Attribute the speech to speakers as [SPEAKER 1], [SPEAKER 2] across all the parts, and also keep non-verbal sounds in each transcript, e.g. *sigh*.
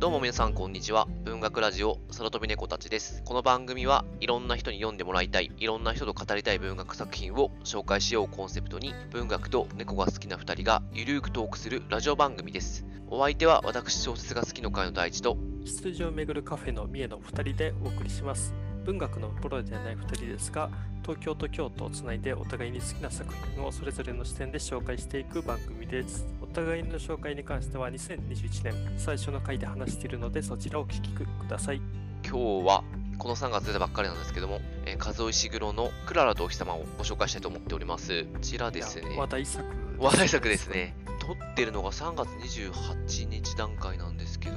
[SPEAKER 1] どうも皆さんこんにちは。文学ラジオ空飛び猫たちです。この番組はいろんな人に読んでもらいたい、いろんな人と語りたい文学作品を紹介しようコンセプトに文学と猫が好きな2人がゆるーくトークするラジオ番組です。お相手は私小説が好きの会の大地と
[SPEAKER 2] 羊を巡るカフェの三重の2人でお送りします。文学のプロではない2人ですが、東京と京都をつないでお互いに好きな作品をそれぞれの視点で紹介していく番組です。お互いの紹介に関しては2021年最初の回で話しているのでそちらをお聞きください。
[SPEAKER 1] 今日はこの3月出たばっかりなんですけども、えー、数尾石黒のクララとお日様をご紹介したいと思っております。こちらですね。
[SPEAKER 2] 話題作です
[SPEAKER 1] 話題作です。ね。撮ってるのが3月28日段階なんですけど、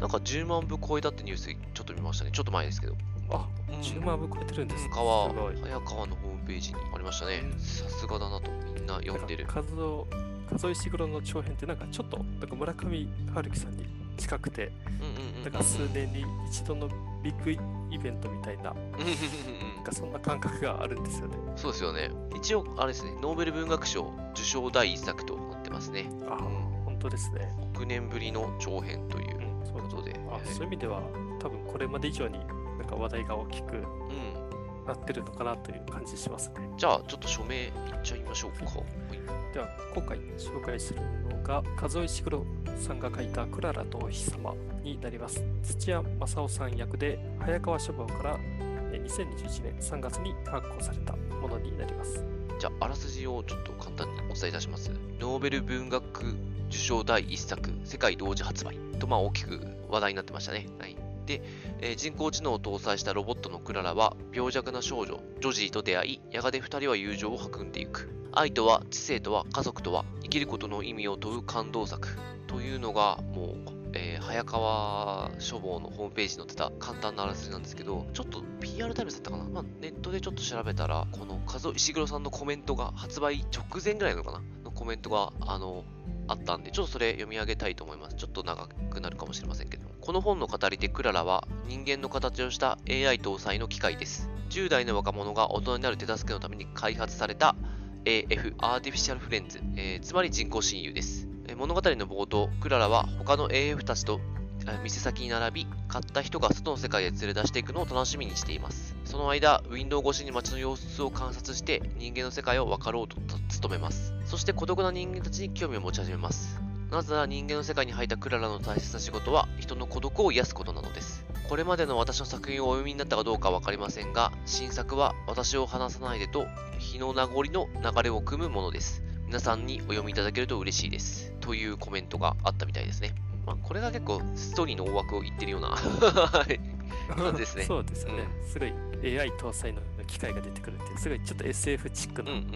[SPEAKER 1] なんか10万部超えたってニュースちょっと見ましたね。ちょっと前ですけど。
[SPEAKER 2] あ、
[SPEAKER 1] うん
[SPEAKER 2] 10万部超えてるんですね。
[SPEAKER 1] 川。早川のホームページにありましたね
[SPEAKER 2] うん。
[SPEAKER 1] さすがだなとみんな読んでる。
[SPEAKER 2] 数尾数尾石黒の長編ってなんかちょっとなんか村上春樹さんに近くて、
[SPEAKER 1] うんうんうんうん。
[SPEAKER 2] だから数年に一度のビッグイベントみたいな、
[SPEAKER 1] うんうんうんうん
[SPEAKER 2] なんかそんな感覚があるんですよね。
[SPEAKER 1] そうですよね。一応、あれですね、ノーベル文学賞受賞第一作となってますね。
[SPEAKER 2] あ、
[SPEAKER 1] うん
[SPEAKER 2] 本当ですね。
[SPEAKER 1] 6年ぶりの長編ということで。
[SPEAKER 2] あそういう意味では、多分これまで以上になんか話題が大きく
[SPEAKER 1] うん。
[SPEAKER 2] なってるのかなという感じしますね。
[SPEAKER 1] じゃあ、ちょっと署名いっちゃいましょうか。はい
[SPEAKER 2] では、今回紹介するのが、数尾石黒さんが書いたクララとお日様になります。土屋正夫さん役で、早川書房からえー2021年3月に発行されたものになります。
[SPEAKER 1] じゃあ、あらすじをちょっと簡単にお伝えいたします。ノーベル文学受賞第一作、世界同時発売と、まあ、大きく話題になってましたね。はい。で、えー人工知能を搭載したロボットのクララは、病弱な少女、ジョジーと出会い、やがて二人は友情を育んでいく。愛とは、知性とは、家族とは、生きることの意味を問う感動作。というのが、もう、えー早川書房のホームページに載ってた簡単なあらすじなんですけど、ちょっと PR タイムズだったかな、まあ、ネットでちょっと調べたら、この和尾石黒さんのコメントが発売直前ぐらいなのかなコメントが、あの、あったんで、ちょっとそれ読み上げたいと思います。ちょっと長くなるかもしれませんけども。この本の語り手クララは人間の形をした AI 搭載の機械です。10代の若者が大人になる手助けのために開発された AF、アーティフィシャルフレンズ、えーつまり人工親友です。え物語の冒頭、クララは他の AF たちと店先に並び、買った人が外の世界へ連れ出していくのを楽しみにしています。その間、ウィンドウ越しに街の様子を観察して人間の世界を分かろうと努めます。そして孤独な人間たちに興味を持ち始めます。なぜなら人間の世界に入ったクララの大切な仕事は人の孤独を癒すことなのです。これまでの私の作品をお読みになったかどうかわかりませんが、新作は私を離さないでと日の名残の流れを組むものです。皆さんにお読みいただけると嬉しいです。というコメントがあったみたいですね。まあ、これが結構ストーリーの大枠を言ってるような *laughs* *laughs* 感じですね。*laughs*
[SPEAKER 2] そうですよね。すごい AI 搭載の機械が出てくるっていう、すごいちょっと SF チックな。
[SPEAKER 1] うんうんう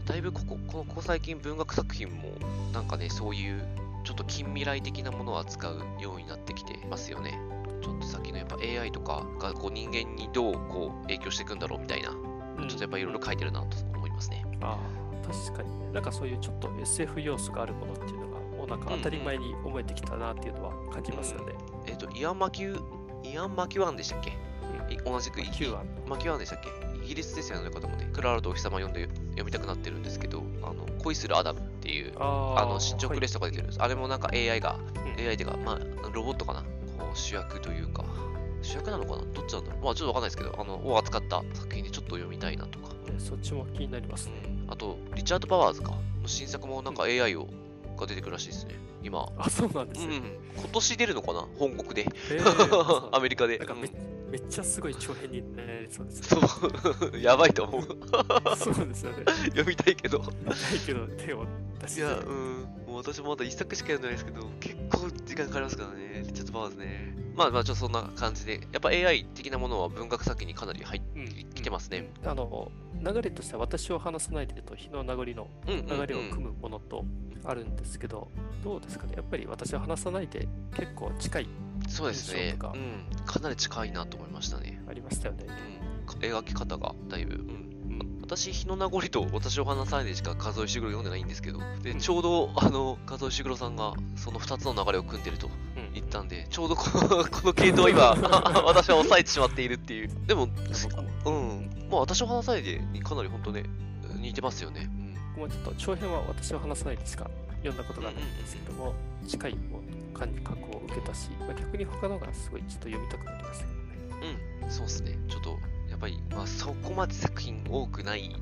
[SPEAKER 1] ん。だいぶここ、このここ最近文学作品もなんかね、そういうちょっと近未来的なものを扱うようになってきてますよね。ちょっとさっきのやっぱ AI とかがこう人間にどうこう影響していくんだろうみたいな、
[SPEAKER 2] うん
[SPEAKER 1] ちょっとやっぱいろいろ書いてるなと思いますね。
[SPEAKER 2] ああ、確かにね。なんかそういうちょっと SF 要素があるものっていうのが、もうなんか当たり前に思えてきたなっていうのは感じますよね。
[SPEAKER 1] えっ、と、イアン・マキュー、イアン・マキュアンでしたっけ、い同じくイ
[SPEAKER 2] 9話。
[SPEAKER 1] マキュアンでしたっけ？イギリスですよね、方もね。クララとお日様読んで読みたくなってるんですけど、あの恋するアダムっていう、
[SPEAKER 2] あ
[SPEAKER 1] あの進捗レスとか出てるんです。あれもなんか AI が、
[SPEAKER 2] うん
[SPEAKER 1] AI っていうか、まあ、ロボットかな？こう主役というか、主役なのかな？どっちなんだろう？まあちょっとわかんないですけど、あの、を扱った作品でちょっと読みたいなとか。
[SPEAKER 2] ねそっちも気になりますね。
[SPEAKER 1] あと、リチャード・パワーズか。の新作もなんか AI を、が出てくるらしいですね。今。
[SPEAKER 2] あ、そうなんですね。
[SPEAKER 1] うん。今年出るのかな？本国で。
[SPEAKER 2] えー *laughs*
[SPEAKER 1] アメリカで。
[SPEAKER 2] なんかめっちゃすごい長編になりそうです。
[SPEAKER 1] そう。*laughs* やばいと思う。*laughs*
[SPEAKER 2] そうですよね。
[SPEAKER 1] 読みたいけど。
[SPEAKER 2] ないけど手を出して。
[SPEAKER 1] いや、うん。私もまだ一作しか読んでないですけど、結構時間かかりますからね。リチャード・パワーズね。まあまあ、ちょっとそんな感じで、やっぱ AI 的なものは文学作品にかなり入って
[SPEAKER 2] うん
[SPEAKER 1] きてますね。
[SPEAKER 2] あの流れとしては私を話さないでと日の名残の
[SPEAKER 1] うんうん、うん。
[SPEAKER 2] 流れを組むものとあるんですけど、どうですかね？やっぱり私を話さないで結構近い
[SPEAKER 1] そうですねうん。かなり近いなと思いましたね。
[SPEAKER 2] ありましたよね。
[SPEAKER 1] うん。か描き方がだいぶ。うん。私、日の名残と私を話さないでしか数尾石黒読んでないんですけど、で、
[SPEAKER 2] うん
[SPEAKER 1] ちょうど、あの、数尾石黒さんがその2つの流れを組んでると
[SPEAKER 2] うん
[SPEAKER 1] 言ったんで、ちょうどこの *laughs* この系統を今、*laughs* 私は抑えてしまっているっていう。でも、*laughs* うん。まあ、私を話さないでにかなり本当ね、似てますよね。うん。
[SPEAKER 2] 僕もちょっと長編は私を話さないでしか？読んだことがないんですけども、近いもう感覚を受けたし、まあ、逆に他のがすごいちょっと読みたくなりますよね。
[SPEAKER 1] うん、そうですね。ちょっと、ぱり、まあ、そこまで作品多くない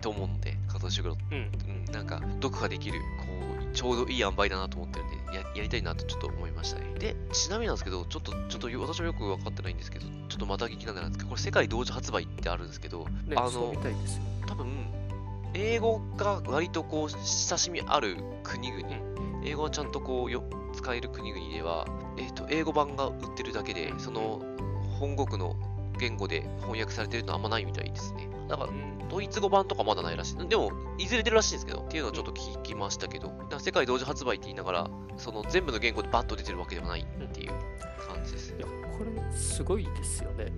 [SPEAKER 1] と思うんで、加藤シグロ
[SPEAKER 2] うん。
[SPEAKER 1] うん、なんか、読破できる、こう、ちょうどいい塩梅だなと思ってるんで、ややりたいなとちょっと思いましたね。で、ちなみになんですけど、ちょっと、ちょっと私もよく分かってないんですけど、ちょっとまた聞きなんでなんですけど、これ世界同時発売ってあるんですけど、
[SPEAKER 2] ね、
[SPEAKER 1] あの。多分、英語が割とこう、親しみある国々、英語はちゃんとこうよ、使える国々では、えっ、と、英語版が売ってるだけで、その、本国の言語で翻訳されてるのはあんまないみたいですね。だかドイツ語版とかまだないらしい。でも、いずれ出るらしいんですけど、っていうのをちょっと聞きましたけど、世界同時発売って言いながら、その全部の言語でバッと出てるわけではないっていう感じですね
[SPEAKER 2] いや。これすごいですよね。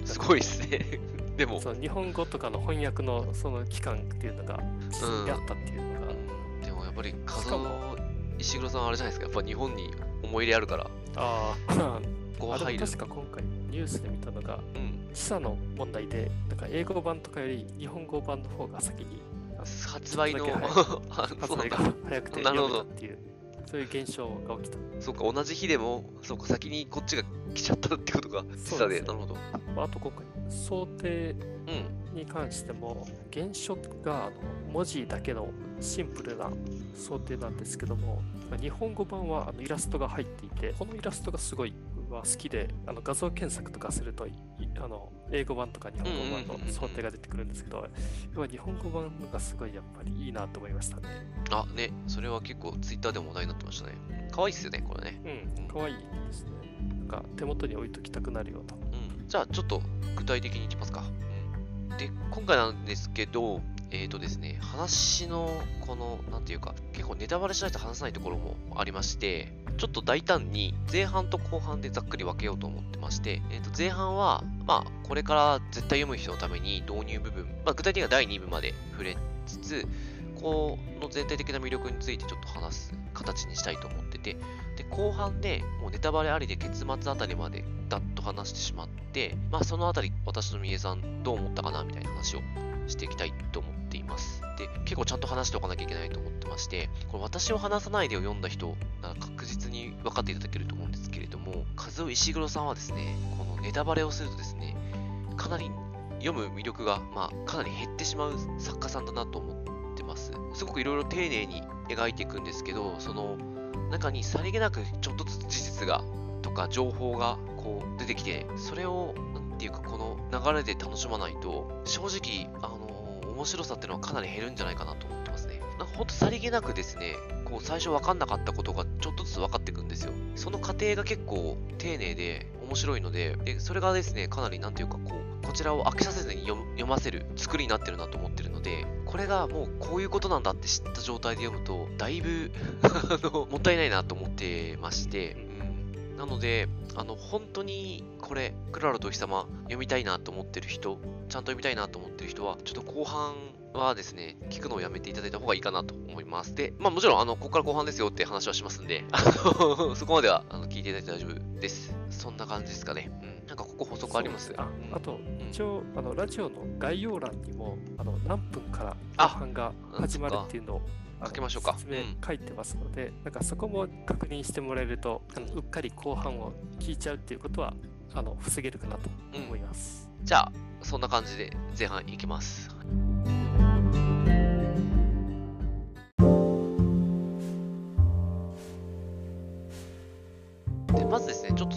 [SPEAKER 1] うん、すごいですね。*laughs* でも、
[SPEAKER 2] 日本語とかの翻訳のその期間っていうのが実際にあったっていうのが、
[SPEAKER 1] うんでもやっぱり、カ
[SPEAKER 2] しか
[SPEAKER 1] ズ
[SPEAKER 2] も
[SPEAKER 1] 石黒さんはあれじゃないですか、やっぱ日本に思い入れあるから、
[SPEAKER 2] ああ、
[SPEAKER 1] こう入る。
[SPEAKER 2] あでも確か今回ニュースで見たのが
[SPEAKER 1] うん、
[SPEAKER 2] 時差の問題でなんか英語版とかより日本語版の方が先に
[SPEAKER 1] 発売の、*laughs*
[SPEAKER 2] 発売が。早くて
[SPEAKER 1] なるほど
[SPEAKER 2] 読めたっていうそういう現象が起きた。
[SPEAKER 1] そうか、同じ日でも、そうか、先にこっちが来ちゃったってことが、時差で、なるほど。
[SPEAKER 2] まああと今回想定
[SPEAKER 1] うん、
[SPEAKER 2] に関しても原書があの文字だけのシンプルな想定なんですけどもまあ日本語版はあのイラストが入っていてこのイラストがすごい僕は好きであの画像検索とかするといあの英語版とか日本語版の想定が出てくるんですけど日本語版のがすごいやっぱりいいなと思いましたね
[SPEAKER 1] あ、ね、それは結構ツイッターでも話題になってましたね。可愛いっすよね、これね。
[SPEAKER 2] うんかわいいですねなんか手元に置いときたくなるような
[SPEAKER 1] うん。じゃあ、ちょっと具体的にいきますか。うん。で、今回なんですけど、えーとですね、話の、この、なんていうか、結構ネタバレしないと話さないところもありまして、ちょっと大胆に前半と後半でざっくり分けようと思ってまして、えー、と前半は、まあ、これから絶対読む人のために導入部分、まあ、具体的には第2部まで触れつつ、この全体的な魅力についてちょっと話す形にしたいと思ってて、で、後半でもうネタバレありで結末あたりまでだっと話してしまって、まあそのあたり私とみえさんどう思ったかなみたいな話をしていきたいと思っています。で、結構ちゃんと話しておかなきゃいけないと思ってまして、これ私を話さないでを読んだ人なら確実に分かっていただけると思うんですけれども、和尾石黒さんはですね、このネタバレをするとですね、かなり読む魅力が、まあ、かなり減ってしまう作家さんだなと思ってます。すごくいろいろ丁寧に描いていくんですけど、その中にさりげなくちょっとずつ事実がとか情報がこう出てきて、それをなんていうかこの流れで楽しまないと、正直、あの面白さっていうのはかなり減るんじゃないかなと思ってますね。なんかほんとさりげなくですね、こう最初分かんなかったことがちょっとずつ分かっていくんですよ。その過程が結構丁寧で面白いので、でそれがですね、かなりなんていうかこう、こちらを飽きさせずに読ませる作りになってるなと思ってるので、これがもうこういうことなんだって知った状態で読むと、だいぶ *laughs* あのもったいないなと思ってまして、なので、あの本当にこれ、クララとお日様読みたいなと思ってる人、ちゃんと読みたいなと思ってる人は、ちょっと後半はですね、聞くのをやめていただいた方がいいかなと思います。で、まあもちろん、あの、ここから後半ですよって話はしますんで、あの *laughs* そこまではあの聞いていただいて大丈夫です。そんな感じですかね。うん。なんかここ補足あります？
[SPEAKER 2] あ
[SPEAKER 1] うん
[SPEAKER 2] あと
[SPEAKER 1] うん
[SPEAKER 2] 一応あのラジオの概要欄にもあの何分から
[SPEAKER 1] あ
[SPEAKER 2] 後半が始まるっていうのをあの
[SPEAKER 1] 書きましょうか
[SPEAKER 2] 説明
[SPEAKER 1] うん
[SPEAKER 2] 書いてますので、なんかそこも確認してもらえるとあのうっかり後半を聞いちゃうっていうことはあの防げるかなと思います。
[SPEAKER 1] じゃあ、そんな感じで前半いきます。でまずですね、ちょっと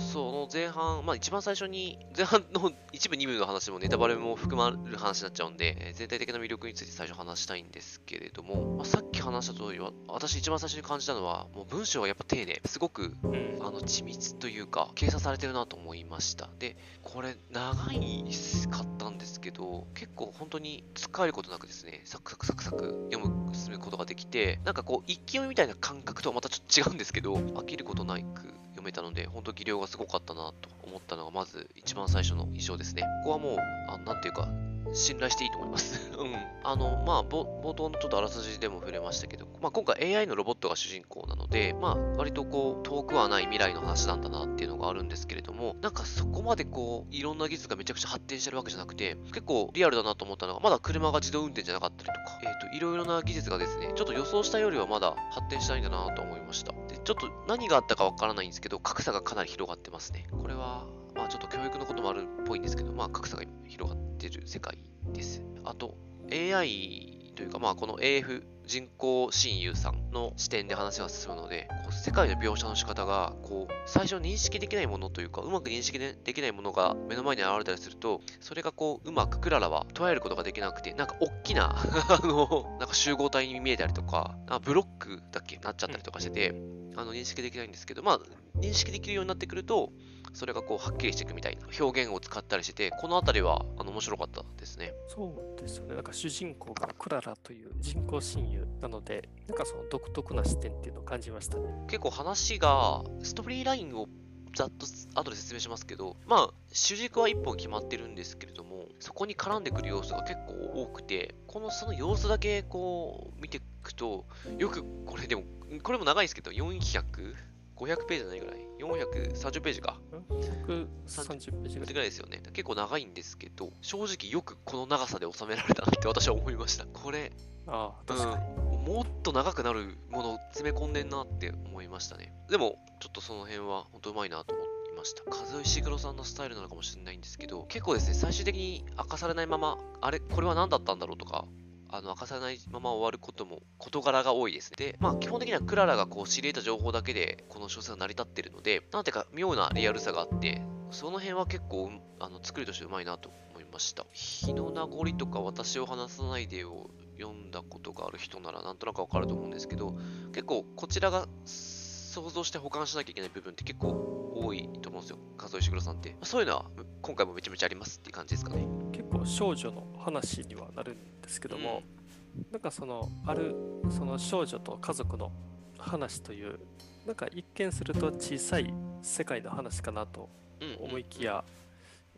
[SPEAKER 1] 前半、まあ一番最初に、前半の一部、二部の話もネタバレも含まれる話になっちゃうんで、えー全体的な魅力について最初話したいんですけれども、まあ、さっき話した通りは、私一番最初に感じたのは、もう文章がやっぱ丁寧、すごく
[SPEAKER 2] うん
[SPEAKER 1] あの緻密というか、計算されてるなと思いました。で、これ、長いかったんですけど、結構本当に使えることなくですね、サクサクサクサク読む、進むことができて、なんかこう、一気読みみたいな感覚とはまたちょっと違うんですけど、飽きることなく読めたので、本当技量がすごかったなと思ったのが、まず一番最初の印象ですね。ここはもう、あなんていうか、信頼していいと思います。*laughs* うん。あの、まあ、ぼ冒頭のちょっとあらすじでも触れましたけど、まあ、今回 AI のロボットが主人公なので、まあ、割とこう、遠くはない未来の話なんだなっていうのがあるんですけれども、なんかそこまでこう、いろんな技術がめちゃくちゃ発展してるわけじゃなくて、結構リアルだなと思ったのが、まだ車が自動運転じゃなかったりとか、えっ、と、いろいろな技術がですね、ちょっと予想したよりはまだ発展したいんだなと思いました。で、ちょっと何があったかわからないんですけど、格差がかなり広がってますね。これは、まあちょっと教育のこともあるっぽいんですけど、まあ格差が広がってる世界です。あと、AI というか、まあこの AF 人工親友さんの視点で話が進むので、こう世界の描写の仕方が、こう、最初認識できないものというか、うまく認識できないものが目の前に現れたりすると、それがこう、うまくクララは捉えることができなくて、なんか大きな、*laughs* あの、なんか集合体に見えたりとか、あブロックだっけ？なっちゃったりとかしてて、あの、認識できないんですけど、まあ、認識できるようになってくると、それがこう、はっきりしていくみたいな表現を使ったりしてて、このあたりは、あの、面白かったですね。
[SPEAKER 2] そうですよね。なんか主人公がクララという人工親友なので、なんかその独特な視点っていうのを感じましたね。
[SPEAKER 1] 結構話が、ストーリーラインをざっと後で説明しますけど、まあ、主軸は1本決まってるんですけれども、そこに絡んでくる要素が結構多くて、このその様子だけこう見ていくと、よくこれでも、これも長いですけど、400、500ページじゃないぐらい、430ページか、
[SPEAKER 2] 130ページぐらい。
[SPEAKER 1] ですよね。結構長いんですけど、正直よくこの長さで収められたなって私は思いました。これ、
[SPEAKER 2] ああ、確かに。
[SPEAKER 1] もっと長くなるものを詰め込んでんなって思いましたね。でも、ちょっとその辺は本当うまいなと思いました。和井石黒さんのスタイルなのかもしれないんですけど、結構ですね、最終的に明かされないまま、あれ、これは何だったんだろうとか、あの明かさないまま終わることも事柄が多いですね。で、まあ基本的にはクララがこう知り得た情報だけでこの小説が成り立ってるので、なんていうか妙なリアルさがあって、その辺は結構あの作りとしてうまいなと思いました。日の名残とか私を話さないでを読んだことがある人ならなんとなくわかると思うんですけど、結構こちらが想像して保管しなきゃいけない部分って結構多いと思うんですよ。和井石黒さんって。そういうのは今回もめちゃめちゃありますっていう感じですかね。
[SPEAKER 2] 結構少女の話にはなるんですけども、なんかそのあるその少女と家族の話というなんか一見すると小さい世界の話かなと
[SPEAKER 1] うん、うん
[SPEAKER 2] 思いきや、なんか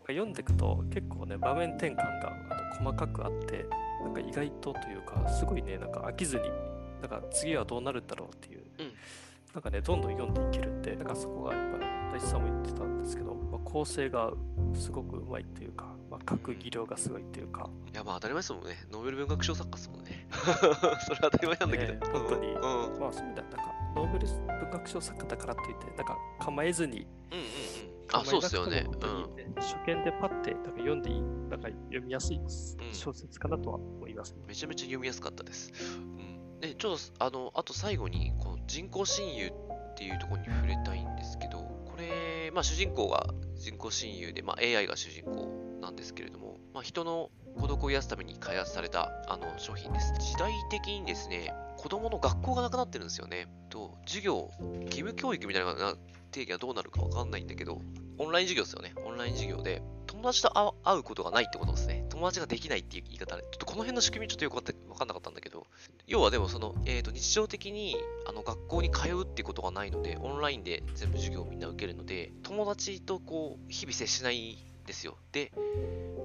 [SPEAKER 2] 読んでいくと結構ね場面転換があの細かくあってなんか意外とというかすごいねなんか飽きずになんか次はどうなるんだろうっていう、
[SPEAKER 1] うん
[SPEAKER 2] なんかねどんどん読んでいけるんでなんかそこがやっぱ大地さんも言ってたんですけど、まあ、構成がすごくうまいというか、まあ、書く技量がすごいというか、
[SPEAKER 1] いや、まあ当たり前ですもんね。ノーベル文学賞作家ですもんね。*laughs* それは当たり前なんだけど。
[SPEAKER 2] ね本当に
[SPEAKER 1] うん。うんうん
[SPEAKER 2] まあそういう意味ではなんかノーベル文学賞作家だからといってなんか構えずに
[SPEAKER 1] うん。あ、そうっすよね。
[SPEAKER 2] 構えなくても本当にね初見でパッてなんか読んでいい、なんか読みやすい小説かなとは思いますね
[SPEAKER 1] うん。。めちゃめちゃ読みやすかったです。うん。で、ちょっと、あの、あと最後に、この人工親友っていうところに触れたいんですけど、これ、まあ主人公が人工親友で、まあ AI が主人公なんですけれども、まあ人の孤独を癒すために開発されたあの商品です。時代的にですね、子供の学校がなくなってるんですよね。と、授業、義務教育みたいな定義はどうなるかわかんないんだけど、オンライン授業ですよね。オンライン授業で、友達と会うことがないってことですね。友達ができないっていう言い方で、ちょっとこの辺の仕組みちょっとよくわかってわかんなかったんだけど、要はでもその、えー、と日常的にあの学校に通うっていうことがないので、オンラインで全部授業をみんな受けるので、友達とこう、日々接しないんですよ。で、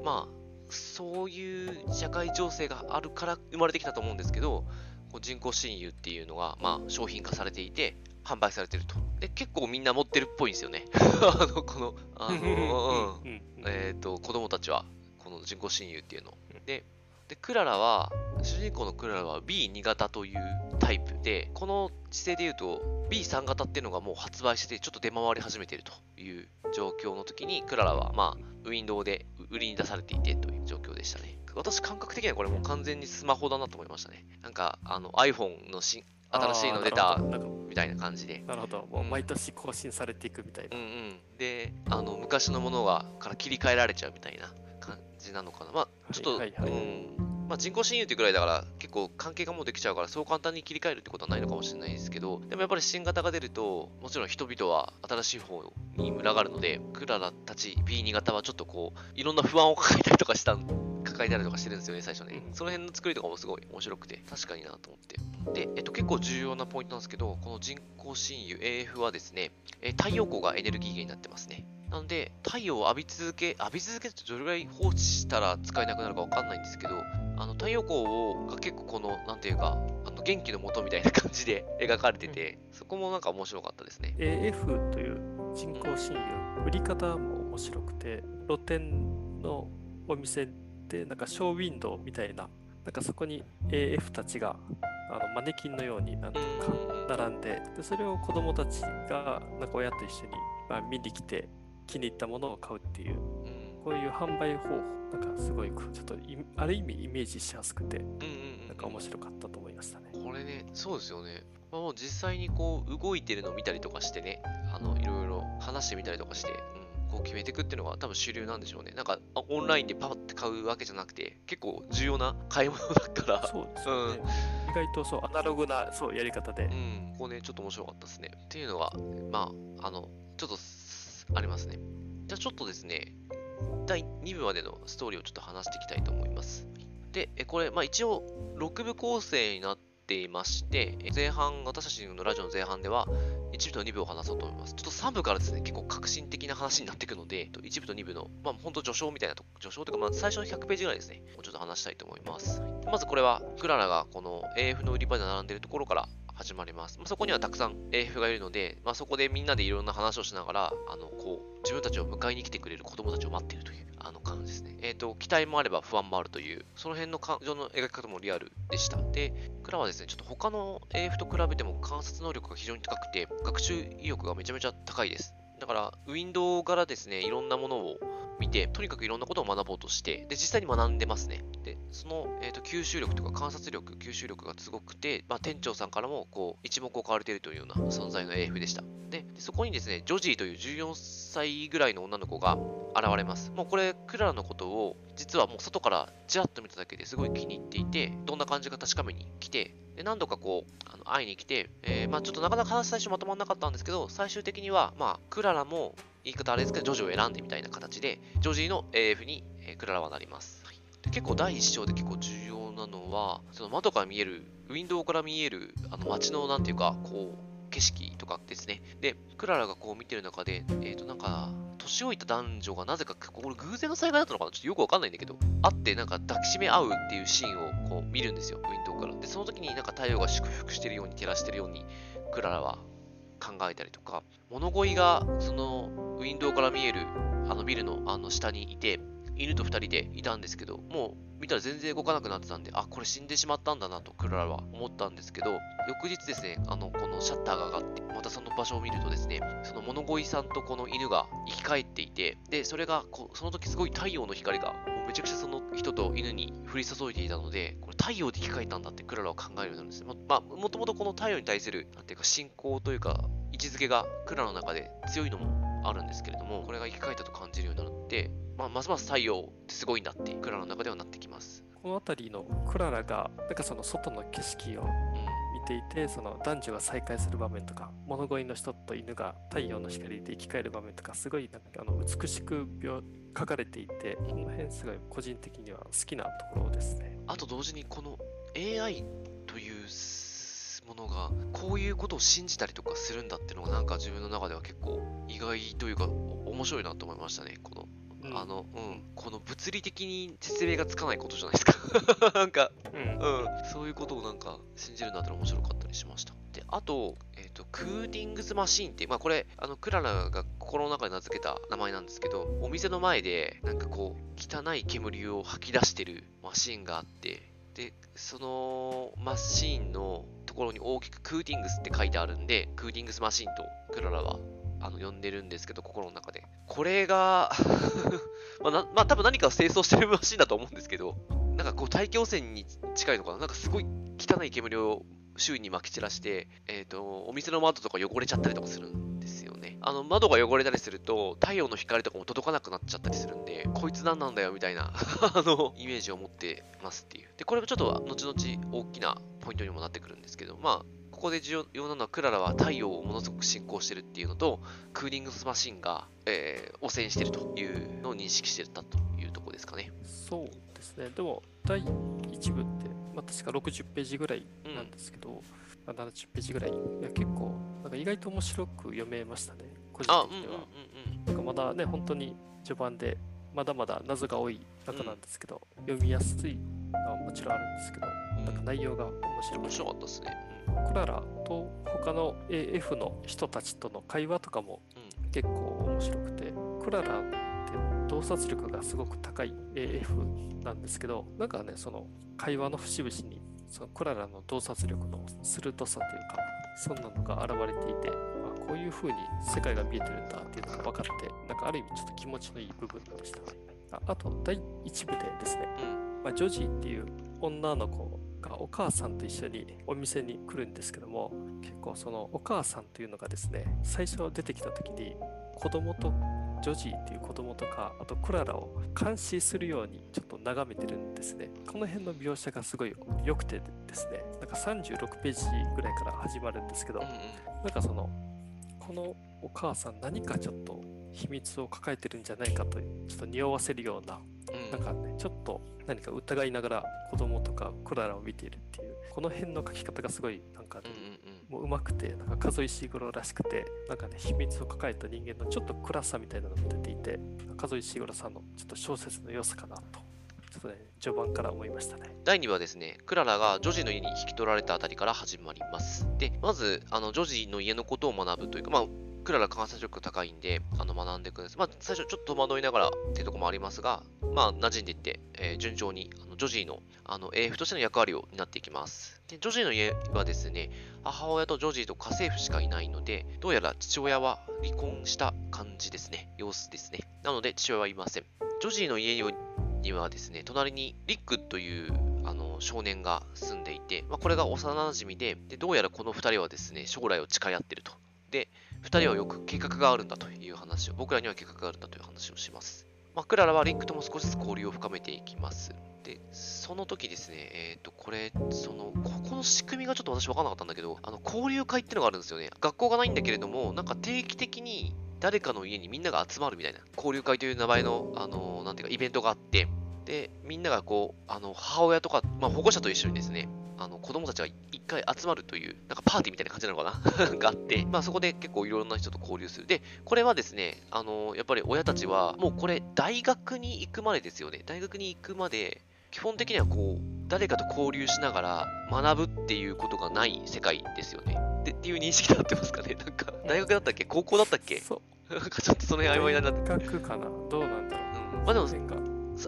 [SPEAKER 1] まあ、そういう社会情勢があるから生まれてきたと思うんですけど、こう人工親友っていうのが、まあ、商品化されていて、販売されてると。で、結構みんな持ってるっぽいんですよね。*laughs* あの、この、あの、えっ、と、子供たちは、この人工親友っていうの
[SPEAKER 2] うん。
[SPEAKER 1] で、で、クララは、主人公のクララは B2 型というタイプで、この時勢で言うと B3 型っていうのがもう発売してて、ちょっと出回り始めているという状況の時に、クララは、まあ、ウィンドウで売りに出されていてという状況でしたね。私、感覚的にはこれもう完全にスマホだなと思いましたね。なんか、あの、iPhone の新新しいの出たみたいな感じで。
[SPEAKER 2] なるほど。もう毎年更新されていくみたいな
[SPEAKER 1] うん。うん。で、あの、昔のものが、から切り替えられちゃうみたいな感じなのかな。まあ、ちょっと、
[SPEAKER 2] はいはいはい
[SPEAKER 1] うん。まあ、人工親友ってぐらいだから、結構関係がもうできちゃうから、そう簡単に切り替えるってことはないのかもしれないですけど、でもやっぱり新型が出ると、もちろん人々は新しい方に群がるので、クララたち B2 型はちょっとこう、いろんな不安を抱えたりとかした、抱えたりとかしてるんですよね、最初ね。その辺の作りとかもすごい面白くて、確かになと思って。で、えっと、結構重要なポイントなんですけど、この人工親友 AF はですね、えー太陽光がエネルギー源になってますね。なので、太陽を浴び続け、浴び続けてどれぐらい放置したら使えなくなるかわかんないんですけど、あの太陽光をが結構この、なんていうか、あの元気の元みたいな感じで *laughs* 描かれてて、そこもなんか面白かったですね。
[SPEAKER 2] AF という人工親友、売り方も面白くて、露店のお店で、なんかショーウィンドウみたいな、なんかそこに AF たちがあのマネキンのようになんとか並んでで、それを子供たちがなんか親と一緒に、まあ、見に来て気に入ったものを買うっていう、
[SPEAKER 1] うん
[SPEAKER 2] こういう販売方法、なんかすごいちょっといある意味イメージしやすくて、
[SPEAKER 1] うんうんうん
[SPEAKER 2] なんか面白かったと思いましたね。
[SPEAKER 1] これね、そうですよね。まあ、もう実際にこう動いてるのを見たりとかしてね、あのいろいろ話してみたりとかして、うん、こう決めていくっていうのが多分主流なんでしょうね。なんかあオンラインでパパって買うわけじゃなくて、結構重要な買い物だから、
[SPEAKER 2] そうですよね。意外とそう、アナログなそうやり方で
[SPEAKER 1] う。ん、ここね、ちょっと面白かったですね。っていうのが、まあ、あの、ちょっとすありますね。じゃあちょっとですね、第2部までのストーリーをちょっと話していきたいと思います。で、これ、まあ一応、6部構成になっていまして、前半、私たちのラジオの前半では、1部と2部を話そうと思います。ちょっと3部からですね、結構革新的な話になっていくので、1部と2部の、まあ本当序章みたいなと、序章というか、まあ最初の100ページぐらいですね、ちょっと話したいと思います。まずこれは、クララがこの AF の売り場で並んでいるところから始まります。まあそこにはたくさん AF がいるので、まあ、そこでみんなでいろんな話をしながら、あの、こう、自分たちを迎えに来てくれる子供たちを待っているという、あの感じですね。えっ、と、期待もあれば不安もあるという、その辺の感情の描き方もリアルでした。で、クラはですね、ちょっと他の AF と比べても観察能力が非常に高くて、学習意欲がめちゃめちゃ高いです。だから、ウィンドウからですね、いろんなものを見て、とにかくいろんなことを学ぼうとして、で、実際に学んでますね。で、その、えー、と吸収力とか観察力、吸収力がすごくて、まあ、店長さんからも、こう、一目置かれているというような存在の AF でした。で、でそこにですね、ジョジーという14歳ぐらいの女の子が現れます。もうこれ、クララのことを、実はもう外からちらっと見ただけですごい気に入っていて、どんな感じか確かめに来て、で何度かこう、あの会いに来て、えーまあちょっとなかなか話最初まとまらなかったんですけど、最終的には、まあ、クララも、言い方あれですけど、ジョジーを選んでみたいな形で、ジョジーの AF に、えークララはなります。はいで結構第一章で結構重要なのは、その窓から見える、ウィンドウから見える、あの街のなんていうか、こう、景色とかですね。で、クララがこう見てる中で、えっ、と、なんか、年老いた男女がなぜか、これ偶然の災害だったのかな？ちょっとよくわかんないんだけど、会ってなんか抱きしめ合うっていうシーンをこう見るんですよ、ウィンドウから。で、その時になんか太陽が祝福してるように照らしてるように、クララは考えたりとか、物乞いがそのウィンドウから見えるあのビルのあの下にいて、犬と2人でいたんですけど、もう見たら全然動かなくなってたんで、あ、これ死んでしまったんだなとクララは思ったんですけど、翌日ですね、あの、このシャッターが上がって、またその場所を見るとですね、その物乞いさんとこの犬が生き返っていて、で、それがこ、その時すごい太陽の光が、もうめちゃくちゃその人と犬に降り注いでいたので、これ太陽で生き返ったんだってクララは考えるようになるんです。ま、まあ、もともとこの太陽に対する、なんていうか、信仰というか、位置づけがクララの中で強いのもあるんですけれども、これが生き返ったと感じるようになるって、まあ、ますます太陽ってすごいんだって、クララの中ではなってきます。
[SPEAKER 2] この辺りのクララが、なんかその外の景色を
[SPEAKER 1] うん。
[SPEAKER 2] 見ていて、その男女が再会する場面とか、物乞いの人と犬が太陽の光で生き返る場面とか、すごいなんかあの美しく描書かれていて、この辺すごい個人的には好きなところですね。
[SPEAKER 1] あと同時にこの AI というすものがこういうことを信じたりとかするんだっていうのがなんか自分の中では結構意外というかお面白いなと思いましたね。この、
[SPEAKER 2] うん
[SPEAKER 1] あの、うん、この物理的に説明がつかないことじゃないですか。なんか、
[SPEAKER 2] うん
[SPEAKER 1] うん、そういうことをなんか信じるんだったら面白かったりしました。で、あと、えっ、と、クーディングスマシーンって、まあこれ、あの、クララが心の中で名付けた名前なんですけど、お店の前で、なんかこう、汚い煙を吐き出してるマシーンがあって、で、そのマシーンのところに大きくクーティングスって書いてあるんで、クーティングスマシンとクララはあの呼んでるんですけど、心の中で。これが *laughs* まあ、まあ、多分何かを清掃してるマシンだと思うんですけど、なんかこう大気汚染に近いのかな？なんかすごい汚い煙を周囲に撒き散らして、えっ、と、お店の窓とか汚れちゃったりとかするん。あの、窓が汚れたりすると、太陽の光とかも届かなくなっちゃったりするんで、こいつ何なんだよみたいな、*laughs* あの、イメージを持ってますっていう。で、これもちょっと後々大きなポイントにもなってくるんですけど、まあ、ここで重要なのは、クララは太陽をものすごく信仰してるっていうのと、クーリングスマシンが、えー汚染してるというのを認識してたというところですかね。
[SPEAKER 2] そうですね。でも、第1部って、まあ、確か60ページぐらいなんですけど、まあ70ページぐらい。いや、結構、なんか意外と面白く読めましたね。個人
[SPEAKER 1] あ、うんうん
[SPEAKER 2] 的には。
[SPEAKER 1] うん
[SPEAKER 2] なんかまだね、本当に序盤で、まだまだ謎が多い中なんですけど、読みやすいのはもちろんあるんですけど、
[SPEAKER 1] うん。
[SPEAKER 2] なんか内容が面白くて
[SPEAKER 1] 面白かったですね。
[SPEAKER 2] クララと他の AF の人たちとの会話とかも
[SPEAKER 1] うん。
[SPEAKER 2] 結構面白くて、クララって洞察力がすごく高い AF なんですけど、なんかね、その会話の節々に、そのクララの洞察力の鋭さというか、そんなのが現れていて、まあ、こういう風に世界が見えてるんだっていうのが分かって、なんかある意味ちょっと気持ちのいい部分でしたね。ああと、第1部でですね、
[SPEAKER 1] うん。
[SPEAKER 2] まあ、ジョジーっていう女の子がお母さんと一緒にお店に来るんですけども結構そのお母さんというのがですね最初出てきた時に子供とジョジーっていう子供とかあとクララを監視するようにちょっと眺めてるんですねこの辺の描写がすごい良くてですねなんか36ページぐらいから始まるんですけど。なんかそのこのお母さん何かちょっと秘密を抱えてるんじゃないかとちょっと匂わせるような
[SPEAKER 1] うん
[SPEAKER 2] なんかね、ちょっと何か疑いながら子供とかクララを見ているっていう、この辺の書き方がすごいなんかね
[SPEAKER 1] うん、うんうん。
[SPEAKER 2] もう上手くて、なんか数石黒らしくて、なんかね、秘密を抱えた人間のちょっと暗さみたいなのも出ていて、数石黒さんのちょっと小説の良さかなと、ちょっとね、序盤から思いましたね。
[SPEAKER 1] 第2話ですね、クララがジョジの家に引き取られたあたりから始まります。で、まず、あの、ジョジーの家のことを学ぶというか、まあ、クララ観察力高いんで、あの、学んでいくんです。まあ、最初ちょっと戸惑いながらっていうとこもありますが、まあ、馴染んでいって、えー順調に、あのジョジーの、あの、AF としての役割を担っていきます。で、ジョジーの家はですね、母親とジョジーと家政婦しかいないので、どうやら父親は離婚した感じですね。様子ですね。なので、父親はいません。ジョジーの家にはですね、隣にリックというあの少年が住んでいて、まあ、これが幼馴染でで、どうやらこの2人はですね、将来を誓い合ってると。で、2人はよく計画があるんだという話を、僕らには計画があるんだという話をします。まあ、クララはリックとも少しずつ交流を深めていきます。で、その時ですね、えっ、と、これ、その、ここの仕組みがちょっと私分からなかったんだけど、あの、交流会っていうのがあるんですよね。学校がないんだけれども、なんか定期的に誰かの家にみんなが集まるみたいな、交流会という名前の、あの、なんていうか、イベントがあって、で、みんながこう、あの、母親とか、まあ、保護者と一緒にですね、あの、子供たちが一回集まるという、なんかパーティーみたいな感じなのかな？*laughs* があって、まあ、そこで結構いろんな人と交流する。で、これはですね、あの、やっぱり親たちは、もうこれ、大学に行くまでですよね。大学に行くまで、基本的にはこう、誰かと交流しながら学ぶっていうことがない世界ですよね。でっていう認識で合ってますかね？なんか、大学だったっけ？高校だったっけ？
[SPEAKER 2] そう。
[SPEAKER 1] なんかちょっとその辺曖昧になって。
[SPEAKER 2] 大学かな？どうなんだろう？
[SPEAKER 1] うん。まあでも